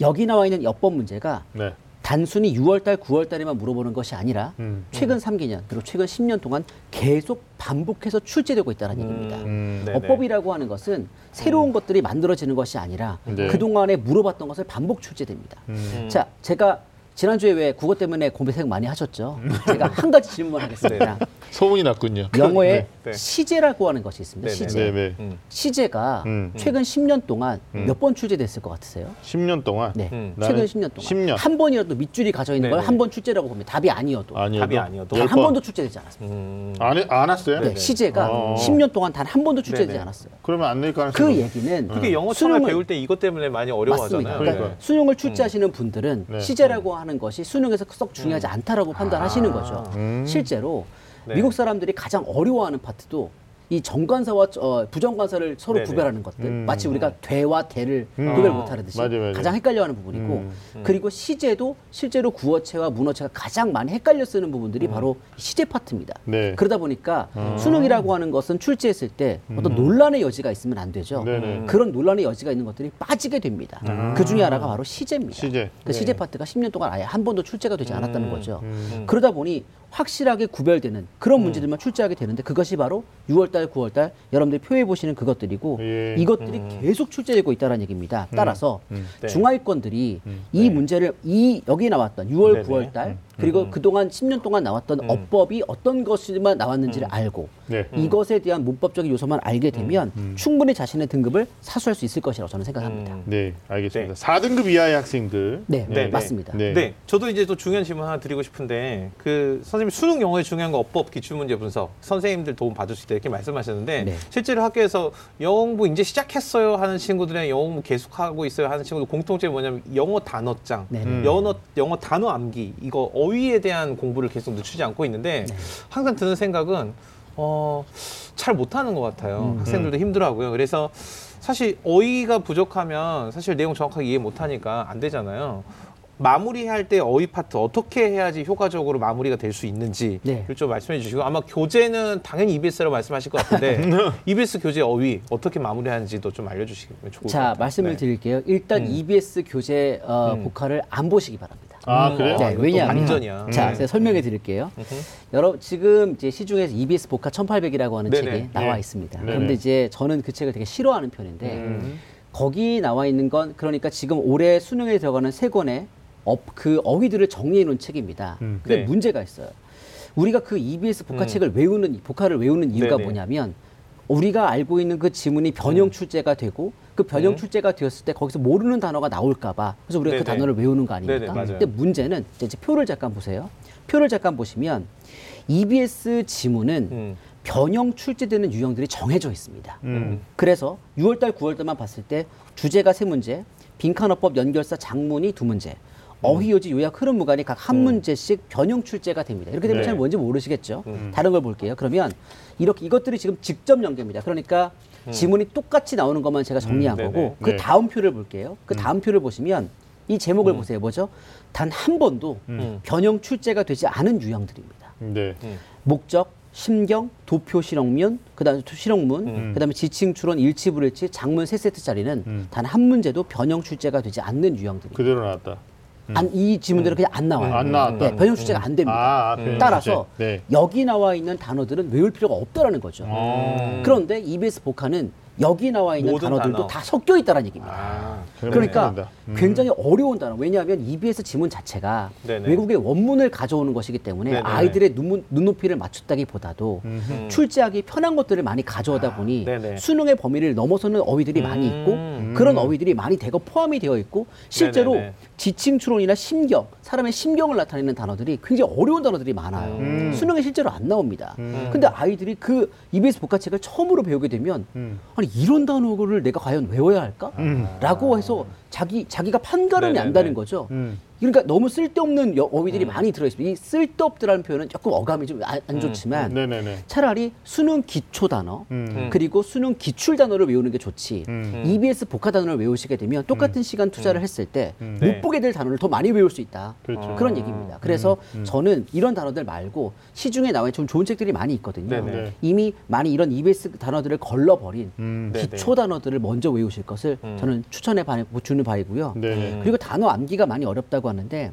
여기 나와 있는 여법 문제가 네. 단순히 6월달, 9월달에만 물어보는 것이 아니라 음. 최근 3개년 그리고 최근 10년 동안 계속 반복해서 출제되고 있다는 얘기입니다. 음. 어법이라고 하는 것은 새로운 것들이 만들어지는 것이 아니라 네. 그동안에 물어봤던 것을 반복 출제됩니다. 음. 자, 제가 지난주에 왜 국어 때문에 고민생 많이 하셨죠? 제가 한 가지 질문하겠습니다. 소문이 났군요. 영어에 네. 시제라고 하는 것이 있습니다. 네네. 시제. 네, 네. 음. 시제가 음. 최근 10년 동안 몇번 출제됐을 것 같으세요? 10년 동안 네. 음. 최근 나는 10년 동안. 10년. 한 번이라도 밑줄이 가져 있는 걸 네네. 한 번 출제라고 봅니다. 답이 아니어도. 아니어도 답이 아니어도. 단열한 번. 번도 출제되지 않았습니다. 음. 안, 해- 안 왔어요? 네, 시제가 어. 10년 동안 단 한 번도 출제되지 네네. 않았어요. 그러면 안 낼 가능성이 그 얘기는 특히 영어 처음에 수능을- 배울 때 이것 때문에 많이 맞습니다. 어려워하잖아요. 그러니까 그러니까요. 수능을 출제하시는 분들은 네. 시제라고 하는 것이 수능에서 썩 중요하지 않다라고 판단하시는 거죠. 음. 실제로 네. 미국 사람들이 가장 어려워하는 파트도 이 정관사와 어, 부정관사를 서로 네네. 구별하는 것들 음. 마치 우리가 되와 대를 음. 구별 어. 못하듯이 맞아요, 맞아요. 가장 헷갈려하는 부분이고 음. 그리고 시제도 실제로 구어체와 문어체가 가장 많이 헷갈려 쓰는 부분들이 바로 시제 파트입니다. 네. 그러다 보니까 수능이라고 하는 것은 출제했을 때 어떤 논란의 여지가 있으면 안 되죠. 네네. 그런 논란의 여지가 있는 것들이 빠지게 됩니다. 그 중에 하나가 바로 시제입니다. 시제. 그 시제 파트가 10년 동안 아예 한 번도 출제가 되지 않았다는 거죠. 음. 그러다 보니 확실하게 구별되는 그런 문제들만 출제하게 되는데 그것이 바로 6월달, 9월달 여러분들이 표에 보시는 그것들이고 예. 이것들이 계속 출제되고 있다는 얘기입니다. 따라서 네. 중하위권들이 이 문제를 이 여기 나왔던 6월, 네네. 9월달 그리고 그동안 10년 동안 나왔던 업법이 어떤 것만 나왔는지를 알고 네. 이것에 대한 문법적인 요소만 알게 되면 충분히 자신의 등급을 사수할 수 있을 것이라고 저는 생각합니다. 음. 네, 알겠습니다. 4등급 이하의 학생들. 네, 네, 맞습니다. 네. 네. 저도 이제 또 중요한 질문 하나 드리고 싶은데 그 선생님 수능 영어에 중요한 거 어법 기출 문제 분석 선생님들 도움 받을 수 있다 이렇게 말씀하셨는데 네. 실제로 학교에서 영어 공부 이제 시작했어요 하는 친구들이랑 영어 공부 계속 하고 있어요 하는 친구들 공통점이 뭐냐면 영어 단어장, 네. 음. 영어 영어 단어 암기 이거 어휘에 대한 공부를 계속 늦추지 않고 있는데 네. 항상 드는 생각은 어, 잘 못하는 것 같아요. 음. 학생들도 힘들어하고요. 그래서 사실 어휘가 부족하면 사실 내용 정확하게 이해 못하니까 안 되잖아요. 마무리할 때 어휘 파트 어떻게 해야지 효과적으로 마무리가 될 수 있는지 네. 좀 말씀해 주시고 아마 교재는 당연히 EBS라고 말씀하실 것 같은데 EBS 교재 어휘 어떻게 마무리하는지도 좀 알려주시면 좋을 것 자, 같아요. 말씀을 네. 드릴게요. 일단 EBS 교재 어, 음. 복화를 안 보시기 바랍니다. 아, 음, 그래요? 어, 네, 왜냐하면 완전이야. 자, 네. 제가 설명해 드릴게요. 음흠. 여러 지금 이제 시중에서 EBS 복화 1800이라고 하는 네네. 책이 나와 네. 있습니다. 네네. 그런데 이제 저는 그 책을 되게 싫어하는 편인데 음. 거기 나와 있는 건 그러니까 지금 올해 수능에 들어가는 세 권의 어, 그 어휘들을 정리해 놓은 책입니다. 음. 근데 네. 문제가 있어요. 우리가 그 EBS 복화 음. 책을 외우는 복화를 외우는 이유가 네네. 뭐냐면 우리가 알고 있는 그 지문이 변형 출제가 되고 그 변형 음. 출제가 되었을 때 거기서 모르는 단어가 나올까봐 그래서 우리가 그 네네. 단어를 외우는 거 아닙니까? 네네. 근데 문제는 이제 표를 잠깐 보세요. 표를 잠깐 보시면 EBS 지문은 음. 변형 출제되는 유형들이 정해져 있습니다. 음. 그래서 6월달, 9월달만 봤을 때 주제가 세 문제, 빈칸어법 연결사 장문이 두 문제, 어휘요지 요약 흐름 무관이 각한 음. 문제씩 변형 출제가 됩니다. 이렇게 되면 네. 잘 뭔지 모르시겠죠. 음. 다른 걸 볼게요. 그러면 이렇게 이것들이 지금 직접 연계입니다. 그러니까 지문이 똑같이 나오는 것만 제가 정리한 음. 거고 그 네. 다음 표를 볼게요. 그 다음 표를 보시면 이 제목을 음. 보세요. 뭐죠? 단 한 번도 음. 변형 출제가 되지 않은 유형들입니다. 네. 목적, 심경, 도표 실형문, 그다음에 실형문, 음. 그다음에 지칭 추론 일치 불일치 장문 세 세트짜리는 음. 단한 문제도 변형 출제가 되지 않는 유형들입니다. 그대로 나왔다. 안, 이 지문들은 그냥 안 나와요. 안 나왔다. 네, 변형 출제가 안 됩니다. 아, 아, 음. 변형 따라서 출제. 네. 여기 나와 있는 단어들은 외울 필요가 없다라는 거죠. 어. 그런데 EBS 복화는 여기 나와 있는 모든 단어들도 단어. 다 섞여 있다는 얘기입니다. 아, 그러니까. 음. 굉장히 어려운 단어. 왜냐하면 EBS 지문 자체가 네네. 외국의 원문을 가져오는 것이기 때문에 네네. 아이들의 눈, 눈높이를 맞췄다기보다도 음. 출제하기 편한 것들을 많이 가져오다 보니 네네. 수능의 범위를 넘어서는 어휘들이 많이 있고 음. 그런 어휘들이 많이 대거 포함이 되어 있고 실제로. 지칭 추론이나 심경, 사람의 심경을 나타내는 단어들이 굉장히 어려운 단어들이 많아요. 음. 수능에 실제로 안 나옵니다. 음. 근데 아이들이 그 EBS 복화책을 처음으로 배우게 되면 음. 아니 이런 단어를 내가 과연 외워야 할까? 라고 해서 자기 자기가 판가름이 네네네. 안다는 거죠. 음. 그러니까 너무 쓸데없는 여- 어휘들이 많이 들어 있습니다. 이 쓸데없다라는 표현은 조금 어감이 좀안 좋지만 네네네. 차라리 수능 기초 단어 음. 그리고 수능 기출 단어를 외우는 게 좋지. 음. EBS 복화 단어를 외우시게 되면 똑같은 시간 투자를 했을 때못 네. 보게 될 단어를 더 많이 외울 수 있다. 그렇죠. 어. 그런 얘기입니다. 그래서 저는 이런 단어들 말고 시중에 나와 있는 좀 좋은 책들이 많이 있거든요. 네네. 네. 이미 많이 이런 EBS 단어들을 걸러버린 음. 네. 기초 단어들을 먼저 외우실 것을 음. 저는 추천해 봐- 주는 바이고요. 네네. 음. 그리고 단어 암기가 많이 어렵다고 하는데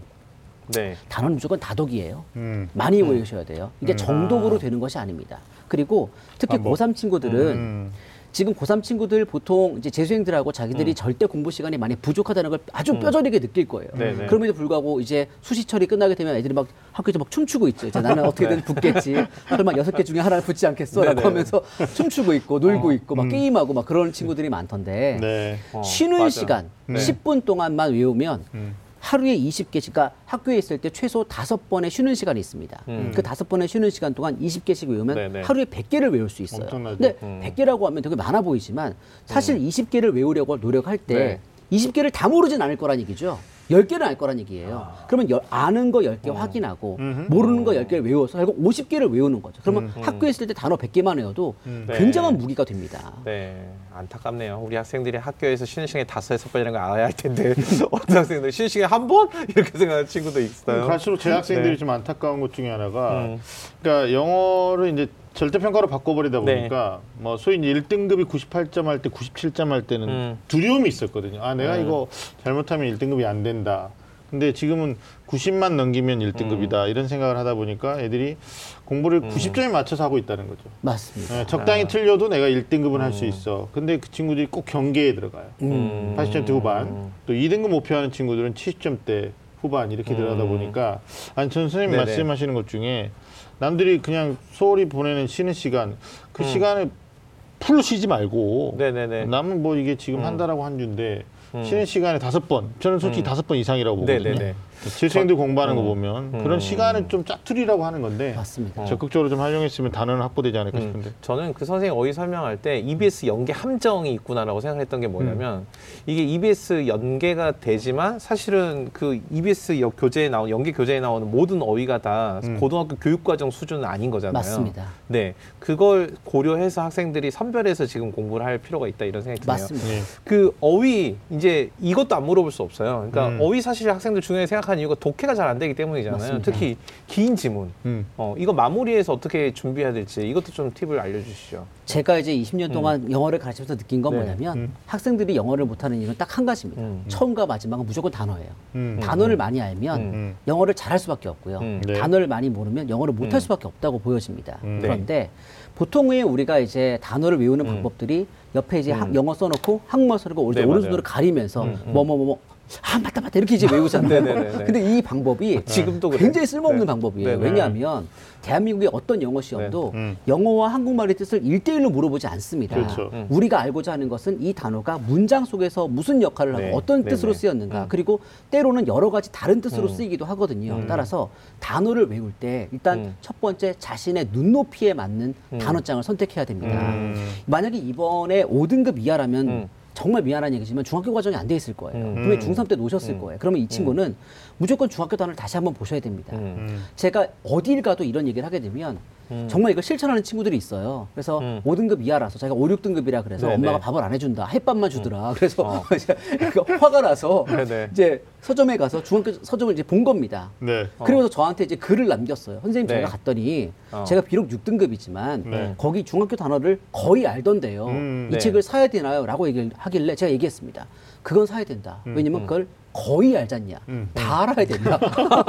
네. 단어는 무조건 다독이에요. 음. 많이 외우셔야 돼요. 이게 정독으로 되는 것이 아닙니다. 그리고 특히 아, 뭐. 고3 친구들은 음. 지금 고3 친구들 보통 이제 재수생들하고 자기들이 절대 공부 시간이 많이 부족하다는 걸 아주 뼈저리게 느낄 거예요. 네네. 그럼에도 불구하고 이제 수시철이 끝나게 되면 애들이 막 학교에서 막 춤추고 있죠. 이제 나는 어떻게든 붙겠지. 설마 여섯 개 중에 하나를 붙지 않겠어? 라고 네네. 하면서 춤추고 있고 놀고 있고 막 게임하고 막 그런 친구들이 많던데 네. 어, 쉬는 맞아. 시간 네. 10분 동안만 외우면 음. 하루에 20개씩, 그러니까 학교에 있을 때 최소 다섯 번의 쉬는 시간이 있습니다. 음. 그 다섯 번의 쉬는 시간 동안 20개씩 외우면 네네. 하루에 100개를 외울 수 있어요. 엄청나죠. 근데 음. 100개라고 하면 되게 많아 보이지만 사실 20개를 외우려고 노력할 때 네. 20개를 다 모르진 않을 거란 얘기죠. 10개는 알 거란 얘기예요. 그러면 열- 아는 거 10개 확인하고 모르는 거 10개를 외워서 결국 50개를 외우는 거죠. 그러면 학교에 있을 때 단어 100개만 외워도 네. 굉장한 무기가 됩니다. 네, 안타깝네요. 우리 학생들이 학교에서 쉬는 시간에 다섯 여섯 번이라는 걸 알아야 할 텐데 어떤 학생들 쉬는 시간에 한 번? 이렇게 생각하는 친구도 있어요. 갈수록 재학생들이 네. 좀 안타까운 것 중에 하나가 음. 그러니까 영어를 이제 절대평가로 바꿔버리다 네. 보니까 뭐 소위 이제 1등급이 98점 할 때 97점 할 때는 음. 두려움이 있었거든요. 아 내가 음. 이거 잘못하면 1등급이 안 된다. 근데 지금은 90만 넘기면 음. 1등급이다 이런 생각을 하다 보니까 애들이 공부를 90점에 맞춰서 하고 있다는 거죠. 맞습니다. 예, 적당히 틀려도 내가 1등급은 할 수 있어. 근데 그 친구들이 꼭 경계에 들어가요. 음. 80점대 후반. 또 2등급 목표하는 친구들은 70점대 후반 이렇게 들어가다 보니까 아니 전 선생님. 말씀하시는 것 중에 남들이 그냥 소홀히 보내는 쉬는 시간 그 시간을 풀로 쉬지 말고 네네네. 남은 뭐 이게 지금 한다라고 한 주인데 쉬는 시간에 다섯 번 저는 솔직히 다섯 번 이상이라고 보거든요. 네네네. 실생들 공부하는 거 보면 그런 시간을 좀 짜투리라고 하는 건데 맞습니다. 적극적으로 좀 활용했으면 단어는 확보되지 않을까 음, 싶은데. 저는 그 선생님 어휘 설명할 때 EBS 연계 함정이 있구나라고 생각했던 게 뭐냐면 이게 EBS 연계가 되지만 사실은 그 EBS 여- 교재에 나온 연계 교재에 나오는 모든 어휘가 다 고등학교 교육과정 수준은 아닌 거잖아요. 맞습니다. 네, 그걸 고려해서 학생들이 선별해서 지금 공부를 할 필요가 있다 이런 생각이 드네요. 맞습니다. 예. 그 어휘 이제 이것도 안 물어볼 수 없어요. 그러니까 음. 어휘 사실 학생들 중요하게 생각하 는 이유가 독해가 잘 안 되기 때문이잖아요. 맞습니다. 특히 긴 지문. 음. 어, 이거 마무리해서 어떻게 준비해야 될지 이것도 좀 팁을 알려주시죠. 제가 이제 20년 동안 영어를 가르치면서 느낀 건 네. 뭐냐면 학생들이 영어를 못하는 이유는 딱 한 가지입니다. 음. 처음과 마지막은 무조건 단어예요. 음. 단어를 많이 알면 음. 영어를 잘할 수밖에 없고요. 음. 네. 단어를 많이 모르면 영어를 못할 음. 수밖에 없다고 보여집니다. 음. 그런데 보통의 우리가 이제 단어를 외우는 음. 방법들이 옆에 이제 학- 음. 영어 써놓고 한국말 써놓고 네, 오른손으로. 가리면서 음, 음. 뭐뭐뭐뭐 아 맞다 맞다 이렇게 이제 외우잖아요. 근데 이 방법이 지금도 그래요. 굉장히 쓸모없는 네. 방법이에요. 네네. 왜냐하면 대한민국의 어떤 영어 시험도 네. 음. 영어와 한국말의 뜻을 일대일로 물어보지 않습니다. 그렇죠. 음. 우리가 알고자 하는 것은 이 단어가 문장 속에서 무슨 역할을 하고 네. 어떤. 뜻으로 쓰였는가 음. 그리고 때로는 여러 가지 다른 뜻으로 음. 쓰이기도 하거든요. 음. 따라서 단어를 외울 때 일단 음. 첫 번째 자신의 눈높이에 맞는 음. 단어장을 선택해야 됩니다. 음. 만약에 이번에 5등급 이하라면 음. 정말 미안한 얘기지만 중학교 과정이 안 돼 있을 거예요. 음. 분명히 중3 때 놓으셨을 음. 거예요. 그러면 이 친구는 무조건 중학교 단어를 다시 한번 보셔야 됩니다. 음. 음. 제가 어딜 가도 이런 얘기를 하게 되면 음. 정말 이걸 실천하는 친구들이 있어요. 그래서 음. 5등급 이하라서 자기가 5, 6등급이라 그래서 네네. 엄마가 밥을 안 해준다. 햇밥만 주더라. 그래서 어. 제가 화가 나서 네네. 이제 서점에 가서 중학교 서점을 이제 본 겁니다. 네. 어. 그러면서 저한테 이제 글을 남겼어요. 선생님 네. 제가 갔더니 어. 제가 비록 6등급이지만 네. 거기 중학교 단어를 거의 알던데요. 음. 이 네. 책을 사야 되나요? 라고 얘기를 하길래 제가 얘기했습니다. 그건 사야 된다. 왜냐면 음. 그걸 거의 알잖냐. 음. 다 알아야 된다.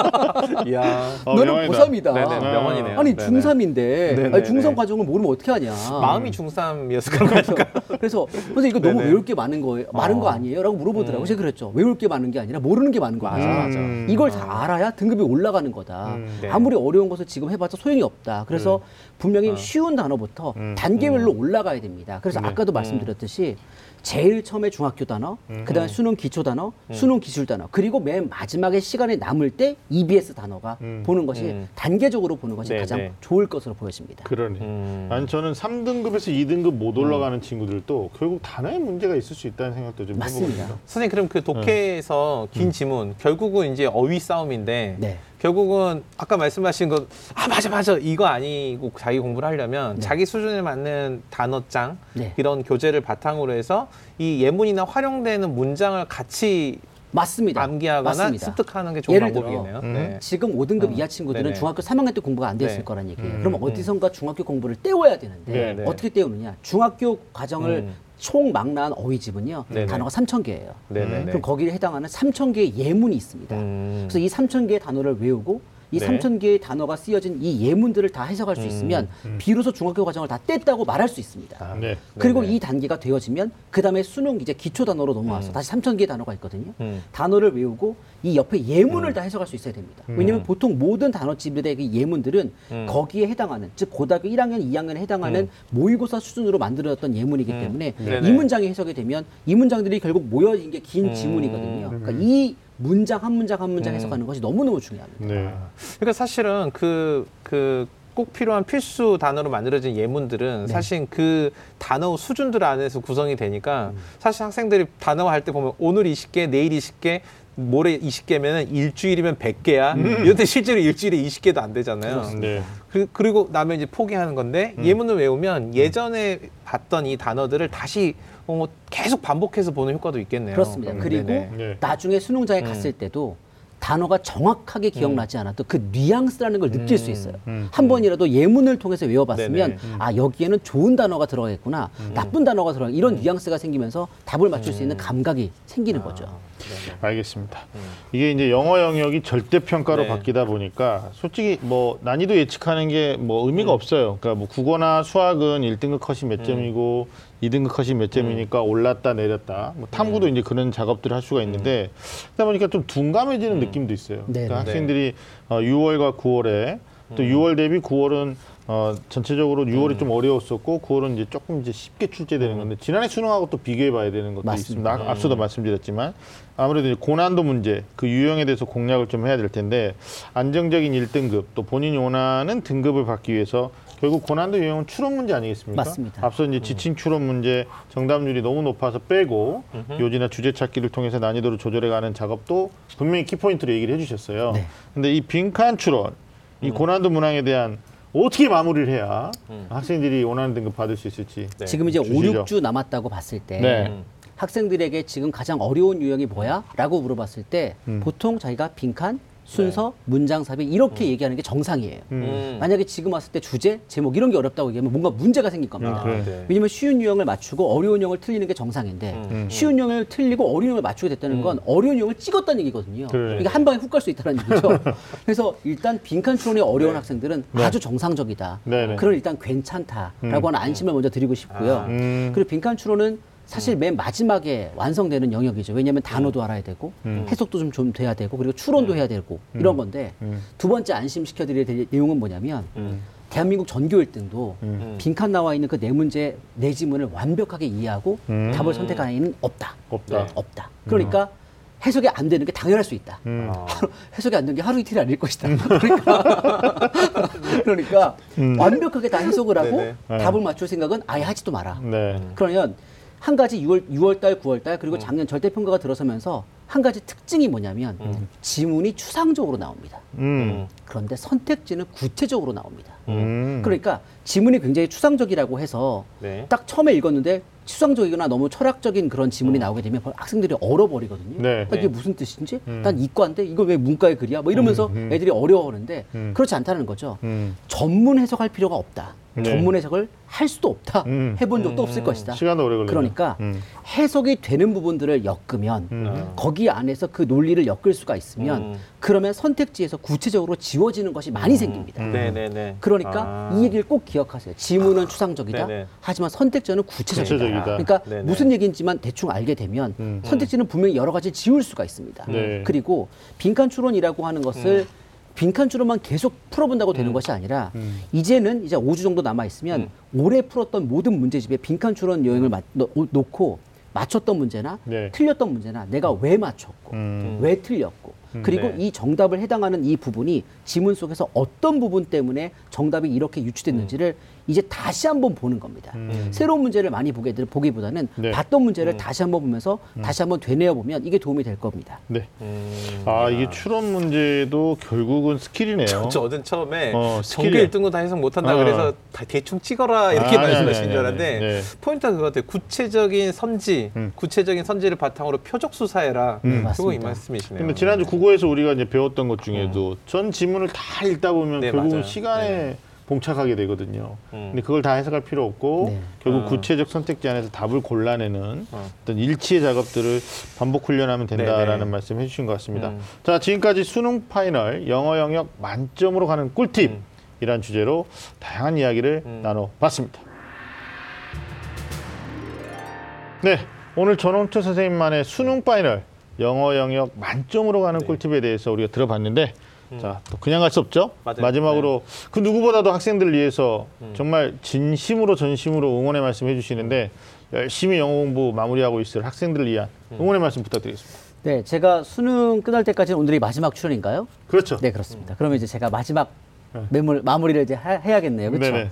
이야. 어, 너는 명언이다. 고3이다. 네네, 명언이네요. 아니 네네. 중3인데 네네네. 아니, 중3 과정을 모르면 어떻게 하냐. 마음이 중3이었을 그런 거니까. 그래서 선생님 이거 너무 네네. 외울 게 많은 거예요. 많은 어. 거 아니에요? 라고 물어보더라고요. 음. 제가 그랬죠. 외울 게 많은 게 아니라 모르는 게 많은 거다. 맞아, 맞아. 음. 이걸 다 알아야 등급이 올라가는 거다. 음, 네. 아무리 어려운 것을 지금 해봤자 소용이 없다. 그래서 분명히 어. 쉬운 단어부터 음. 단계별로 올라가야 됩니다. 그래서 네. 아까도 말씀드렸듯이 제일 처음에 중학교 단어, 음. 그다음에 수능 기초 단어, 수능 기술 단어, 그리고 맨 마지막에 시간이 남을 때 EBS 단어가 음. 보는 것이 음. 단계적으로 보는 것이 네, 가장 네. 좋을 것으로 보여집니다. 그러네. 음. 아니 저는 3등급에서 2등급 못 올라가는 친구들도 결국 단어에 문제가 있을 수 있다는 생각도 좀 맞습니다. 해보거든요. 선생님 그럼 그 독해에서 긴 지문 결국은 이제 어휘 싸움인데 네. 결국은 아까 말씀하신 것 아 맞아 맞아 이거 아니고 자기 공부를 하려면 자기 수준에 맞는 단어장 네. 이런 교재를 바탕으로 해서 이 예문이나 활용되는 문장을 같이 맞습니다. 암기하거나 맞습니다. 습득하는 게 좋은 예를 들어, 방법이겠네요. 음. 네. 지금 5등급 음. 이하 친구들은 네네. 중학교 3학년 때 공부가 안 됐을 네. 거란 얘기예요. 음, 그럼 음. 어디선가 중학교 공부를 때워야 되는데 네네. 어떻게 때우느냐? 중학교 과정을 음. 총 망라한 어휘집은요. 네네. 단어가 3,000개예요. 네네네. 그럼 거기에 해당하는 3,000개의 예문이 있습니다. 음. 그래서 이 3,000개의 단어를 외우고 이 네. 3,000개의 단어가 쓰여진 이 예문들을 다 해석할 수 음. 있으면 비로소 중학교 과정을 다 뗐다고 말할 수 있습니다. 아, 네. 그리고 네네. 이 단계가 되어지면 그 다음에 수능 이제 기초 단어로 넘어와서 다시 3,000개의 단어가 있거든요. 음. 단어를 외우고 이 옆에 예문을 다 해석할 수 있어야 됩니다. 왜냐하면 보통 모든 단어집들의 그 예문들은 음. 거기에 해당하는 즉 고등학교 1학년, 2학년에 해당하는 모의고사 수준으로 만들어졌던 예문이기 음. 때문에. 이 문장이 해석이 되면 이 문장들이 결국 모여진 게긴 음. 지문이거든요. 그러니까 이 문장 한 문장 한 문장 해석하는 것이 너무너무 중요합니다. 네. 그러니까 사실은 그, 그, 꼭 필요한 필수 단어로 만들어진 예문들은 네. 사실 그 단어 수준들 안에서 구성이 되니까 음. 사실 학생들이 단어 할 때 보면 오늘 20개, 내일 20개, 모레 20개면은 일주일이면 100개야. 이런데 실제로 일주일에 20개도 안 되잖아요. 네. 그, 그리고 나면 이제 포기하는 건데 음. 예문을 외우면 예전에 봤던 이 단어들을 다시 어, 계속 반복해서 보는 효과도 있겠네요. 그렇습니다. 음, 그리고 네네. 네. 나중에 수능장에 음. 갔을 때도 단어가 정확하게 기억나지 않아도 그 뉘앙스라는 걸 느낄 수 있어요. 음. 한 번이라도 예문을 통해서 외워봤으면 네네. 음. 아 여기에는 좋은 단어가 들어가겠구나, 나쁜 단어가 들어가 이런 뉘앙스가 생기면서 답을 맞출 수 있는 감각이 생기는 거죠. 아. 알겠습니다. 이게 이제 영어 영역이 절대 평가로 네. 바뀌다 보니까 솔직히 뭐 난이도 예측하는 게 뭐 의미가 음. 없어요. 그러니까 뭐 국어나 수학은 1등급 컷이 몇 점이고 2등급 컷이 몇 점이니까 음. 올랐다 내렸다. 뭐 탐구도 이제 그런 작업들을 할 수가 있는데 그러다 보니까 좀 둔감해지는 느낌도 있어요. 네, 그러니까 네. 학생들이 어, 6월과 9월에 또 6월 대비 9월은 어, 전체적으로 6월이 좀 어려웠었고 9월은 이제 조금 이제 쉽게 출제되는 건데 지난해 수능하고 또 비교해 봐야 되는 것도 맞습니다. 있습니다. 아- 앞서도 말씀드렸지만 아무래도 이제 고난도 문제 그 유형에 대해서 공략을 좀 해야 될 텐데 안정적인 1등급 또 본인이 원하는 등급을 받기 위해서 결국 고난도 유형은 추론 문제 아니겠습니까? 맞습니다. 앞서 이제 지칭 추론 문제 정답률이 너무 높아서 빼고 요지나 주제 찾기를 통해서 난이도를 조절해 가는 작업도 분명히 키포인트로 얘기를 해주셨어요. 네. 근데 이 빈칸 추론, 이 고난도 문항에 대한 어떻게 마무리를 해야 학생들이 원하는 등급 받을 수 있을지. 네. 지금 이제 주시죠. 5, 6주 남았다고 봤을 때 네. 음. 학생들에게 지금 가장 어려운 유형이 뭐야? 라고 물어봤을 때 음. 보통 자기가 빈칸, 순서, 문장 삽입 이렇게 얘기하는 게 정상이에요. 음. 만약에 지금 왔을 때 주제, 제목 이런 게 어렵다고 얘기하면 뭔가 문제가 생길 겁니다. 아, 그래. 네. 왜냐면 쉬운 유형을 맞추고 어려운 유형을 틀리는 게 정상인데 음. 쉬운 유형을 틀리고 어려운 유형을 맞추게 됐다는 건 어려운 유형을 찍었다는 얘기거든요. 그러네. 이게 한 방에 훅 갈 수 있다는 얘기죠. 그래서 일단 빈칸 추론이 어려운 네. 학생들은 네. 아주 정상적이다. 네네. 그런 일단 괜찮다라고 하는 안심을 먼저 드리고 싶고요. 아. 음. 그리고 빈칸 추론은 사실 맨 마지막에 완성되는 영역이죠. 왜냐하면 단어도 알아야 되고 음. 해석도 좀, 좀 돼야 되고 그리고 추론도 해야 되고 이런 건데 음. 두 번째 안심시켜드릴 될 내용은 뭐냐면 음. 대한민국 전교 1등도 음. 빈칸 나와 있는 그 네 문제 네 지문을 완벽하게 이해하고 음. 답을 선택하는 아이는 없다. 없다. 네. 없다. 그러니까 해석이 안 되는 게 당연할 수 있다. 음. 아. 해석이 안 되는 게 하루 이틀이 아닐 것이다. 그러니까 그러니까 완벽하게 다 해석을 하고 네네. 네. 답을 맞출 생각은 아예 하지도 마라. 네. 그러면 한 가지 6월 6월 달, 9월 달 그리고 작년 절대 평가가 들어서면서 한 가지 특징이 뭐냐면 지문이 추상적으로 나옵니다. 음. 그런데 선택지는 구체적으로 나옵니다. 음. 그러니까 지문이 굉장히 추상적이라고 해서 네. 딱 처음에 읽었는데 추상적이거나 너무 철학적인 그런 지문이 나오게 되면 학생들이 얼어버리거든요. 네. 아, 이게 네. 무슨 뜻인지? 난 이과인데 이걸 왜 문과에 글이야? 뭐 이러면서 음, 음. 애들이 어려워하는데 음. 그렇지 않다는 거죠. 음. 전문 해석할 필요가 없다. 네. 전문 해석을 할 수도 없다. 음. 해본 적도 없을 것이다. 시간도 오래 걸리네. 그러니까 음. 해석이 되는 부분들을 엮으면 음. 거기 안에서 그 논리를 엮을 수가 있으면 음. 그러면 선택지에서 구체적으로 지워지는 것이 많이 생깁니다. 음. 네네네. 그러니까 아. 이 얘기를 꼭 기억하세요. 지문은 추상적이다. 네네. 하지만 선택지는 구체적이다. 구체적이다. 그러니까 네네. 무슨 얘기인지만 대충 알게 되면 음. 선택지는 분명히 여러 가지 지울 수가 있습니다. 네. 그리고 빈칸 추론이라고 하는 것을 빈칸 추론만 계속 풀어본다고 되는 것이 아니라 음. 이제는 이제 5주 정도 남아 있으면 올해 풀었던 모든 문제집에 빈칸 추론 요인을 마- 놓- 놓고 맞췄던 문제나 네. 틀렸던 문제나 내가 왜 맞췄고 음. 왜 틀렸고 그리고 네. 이 정답을 해당하는 이 부분이 지문 속에서 어떤 부분 때문에 정답이 이렇게 유추됐는지를 이제 다시 한번 보는 겁니다. 음. 새로운 문제를 많이 보게 보기보다는 네. 봤던 문제를 다시 한번 보면서 다시 한번 되뇌어 보면 이게 도움이 될 겁니다. 네. 음. 아, 이게 추론 문제도 결국은 skill이네요. 저는 처음에 어, 전교 skill이야. 1등도 다 해석 못한다 어. 그래서 다 대충 찍어라 이렇게 아, 아니, 말씀하신 아니, 줄 아니, 알았는데. 네. 포인트가 그거 같아요. 구체적인 선지, 음. 구체적인 선지를 바탕으로 표적 수사해라. 음. 그거 이 맞습니다. 말씀이시네요. 근데 지난주 국어에서 우리가 이제 배웠던 것 중에도 전 지문을 다 읽다 보면 네, 결국 맞아요. 시간에 봉착하게 되거든요. 음. 근데 그걸 다 해석할 필요 없고 네. 결국 어. 구체적 선택지 안에서 답을 골라내는 어. 어떤 일치의 작업들을 반복 훈련하면 된다라는 네네. 말씀 해주신 것 같습니다. 음. 자 지금까지 수능 final 영어 영역 만점으로 가는 꿀팁 음. 이란 주제로 다양한 이야기를 음. 나눠봤습니다. 네, 오늘 전홍철 선생님만의 수능 final 영어 영역 만점으로 가는 네. 꿀팁에 대해서 우리가 들어봤는데 자, 또 그냥 갈 수 없죠. 맞아요. 네. 마지막으로 그 누구보다도 학생들을 위해서 음. 정말 진심으로 전심으로 응원의 말씀 해주시는데 열심히 영어 공부 마무리하고 있을 학생들을 위한 음. 응원의 말씀 부탁드리겠습니다. 네, 제가 수능 끝날 때까지는 오늘이 마지막 출연인가요? 그렇죠. 네, 그렇습니다. 그러면 이제 제가 마지막 매물 마무리를 이제 하- 해야겠네요. 그렇죠? 네네.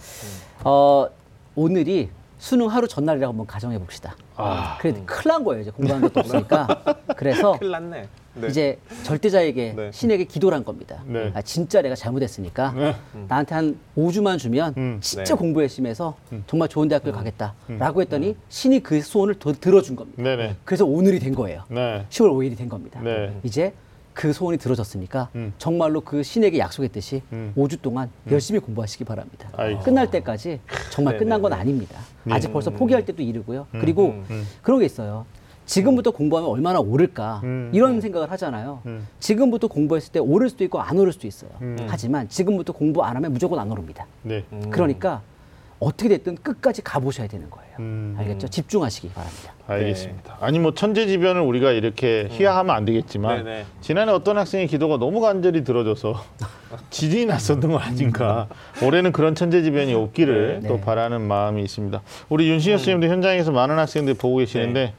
어, 오늘이 수능 하루 전날이라고 한번 가정해 봅시다. 아. 그래 큰일 난 거예요. 이제 공부하는 것도 없으니까. 그래서 큰일 났네. 네. 이제 절대자에게 네. 신에게 기도를 한 겁니다. 네. 아, 진짜 내가 잘못했으니까 네. 나한테 한 5주만 주면 음. 진짜 네. 공부 열심히 해서 정말 좋은 대학교를 가겠다라고 했더니 신이 그 소원을 더 들어준 겁니다. 네네. 그래서 오늘이 된 거예요. 네. 10월 5일이 된 겁니다. 네. 이제 그 소원이 들어졌으니까 음. 정말로 그 신에게 약속했듯이 음. 5주 동안 열심히 공부하시기 바랍니다. 알겠습니다. 끝날 때까지 정말. 끝난 건 아닙니다. 네. 아직 벌써 포기할 때도 이르고요. 그리고 음. 그런 게 있어요. 지금부터 공부하면 얼마나 오를까 음. 이런 생각을 하잖아요. 음. 지금부터 공부했을 때 오를 수도 있고 안 오를 수도 있어요. 하지만 지금부터 공부 안 하면 무조건 안 오릅니다. 네. 그러니까 어떻게 됐든 끝까지 가보셔야 되는 거예요. 음. 알겠죠? 집중하시기 바랍니다. 알겠습니다. 아니 뭐 천재지변을 우리가 이렇게 희화하면 안 되겠지만 네네. 지난해 어떤 학생의 기도가 너무 간절히 들어져서 지진이 났었던 거 아닌가. 올해는 그런 천재지변이 없기를 네. 또 네. 바라는 마음이 있습니다. 우리 윤신혁 선생님도 현장에서 많은 학생들이 보고 계시는데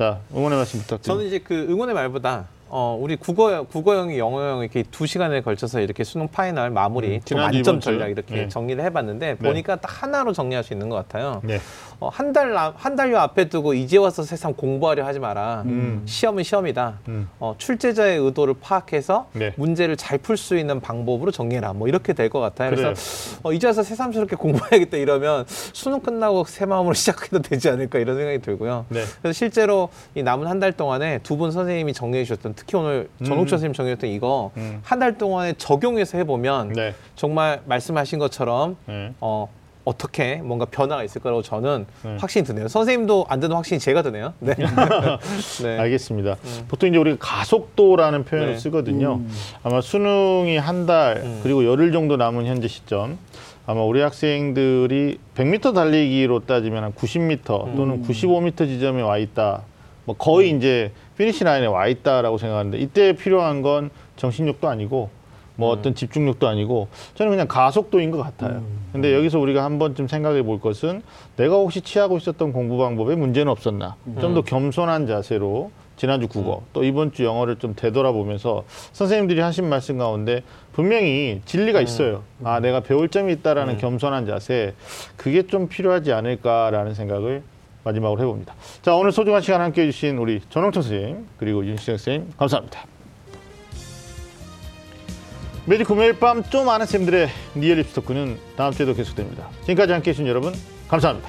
자 응원의 말씀 부탁드립니다. 저는 이제 그 응원의 말보다 어, 우리 국어 국어 영역 영어 영역 이렇게 두 시간에 걸쳐서 이렇게 수능 final 마무리 음, 만점. 전략 이렇게 네. 정리를 해봤는데 네. 보니까 딱 하나로 정리할 수 있는 것 같아요. 네. 어, 한 달, 남- 한 달여 앞에 두고 이제 와서 세상 공부하려 하지 마라. 음. 시험은 시험이다. 음. 어, 출제자의 의도를 파악해서 네. 문제를 잘 풀 수 있는 방법으로 정리해라. 뭐 이렇게 될 것 같아요. 그래요. 그래서 어, 이제 와서 새삼스럽게 공부해야겠다 이러면 수능 끝나고 새 마음으로 시작해도 되지 않을까 이런 생각이 들고요. 네. 그래서 실제로 이 남은 한 달 동안에 두 분 선생님이 정리해 주셨던 특히 오늘 전옥철 선생님 정리해 주셨던 이거 음. 한달 동안에 적용해서 해보면 네. 정말 말씀하신 것처럼 네. 어, 어떻게 뭔가 변화가 있을 거라고 저는 네. 확신이 드네요. 선생님도 안 드는 확신이 제가 드네요. 네. 네. 알겠습니다. 보통 이제 우리가 가속도라는 표현을 네. 쓰거든요. 아마 수능이 한달 음. 그리고 열흘 정도 남은 현재 시점. 아마 우리 학생들이 100m 달리기로 따지면 한 90m 음. 또는 95m 지점에 와 있다. 뭐 거의 이제 finish line에 와 있다라고 생각하는데 이때 필요한 건 정신력도 아니고 뭐 음. 어떤 집중력도 아니고 저는 그냥 가속도인 것 같아요. 음. 근데 여기서 우리가 한 번쯤 생각해 볼 것은 내가 혹시 취하고 있었던 공부 방법에 문제는 없었나? 좀 음. 더 겸손한 자세로 지난주 국어 또 이번 주 영어를 좀 되돌아보면서 선생님들이 하신 말씀 가운데 분명히 진리가 있어요. 아 내가 배울 점이 있다라는 겸손한 자세 그게 좀 필요하지 않을까라는 생각을 마지막으로 해봅니다. 자 오늘 소중한 시간 함께 해 주신 우리 전홍철 선생님 그리고 윤시정 선생님 감사합니다. 매주 금요일 밤 좀 아는 쌤들의 real 입시 talk는 다음 주에도 계속됩니다. 지금까지 함께 해 주신 여러분 감사합니다.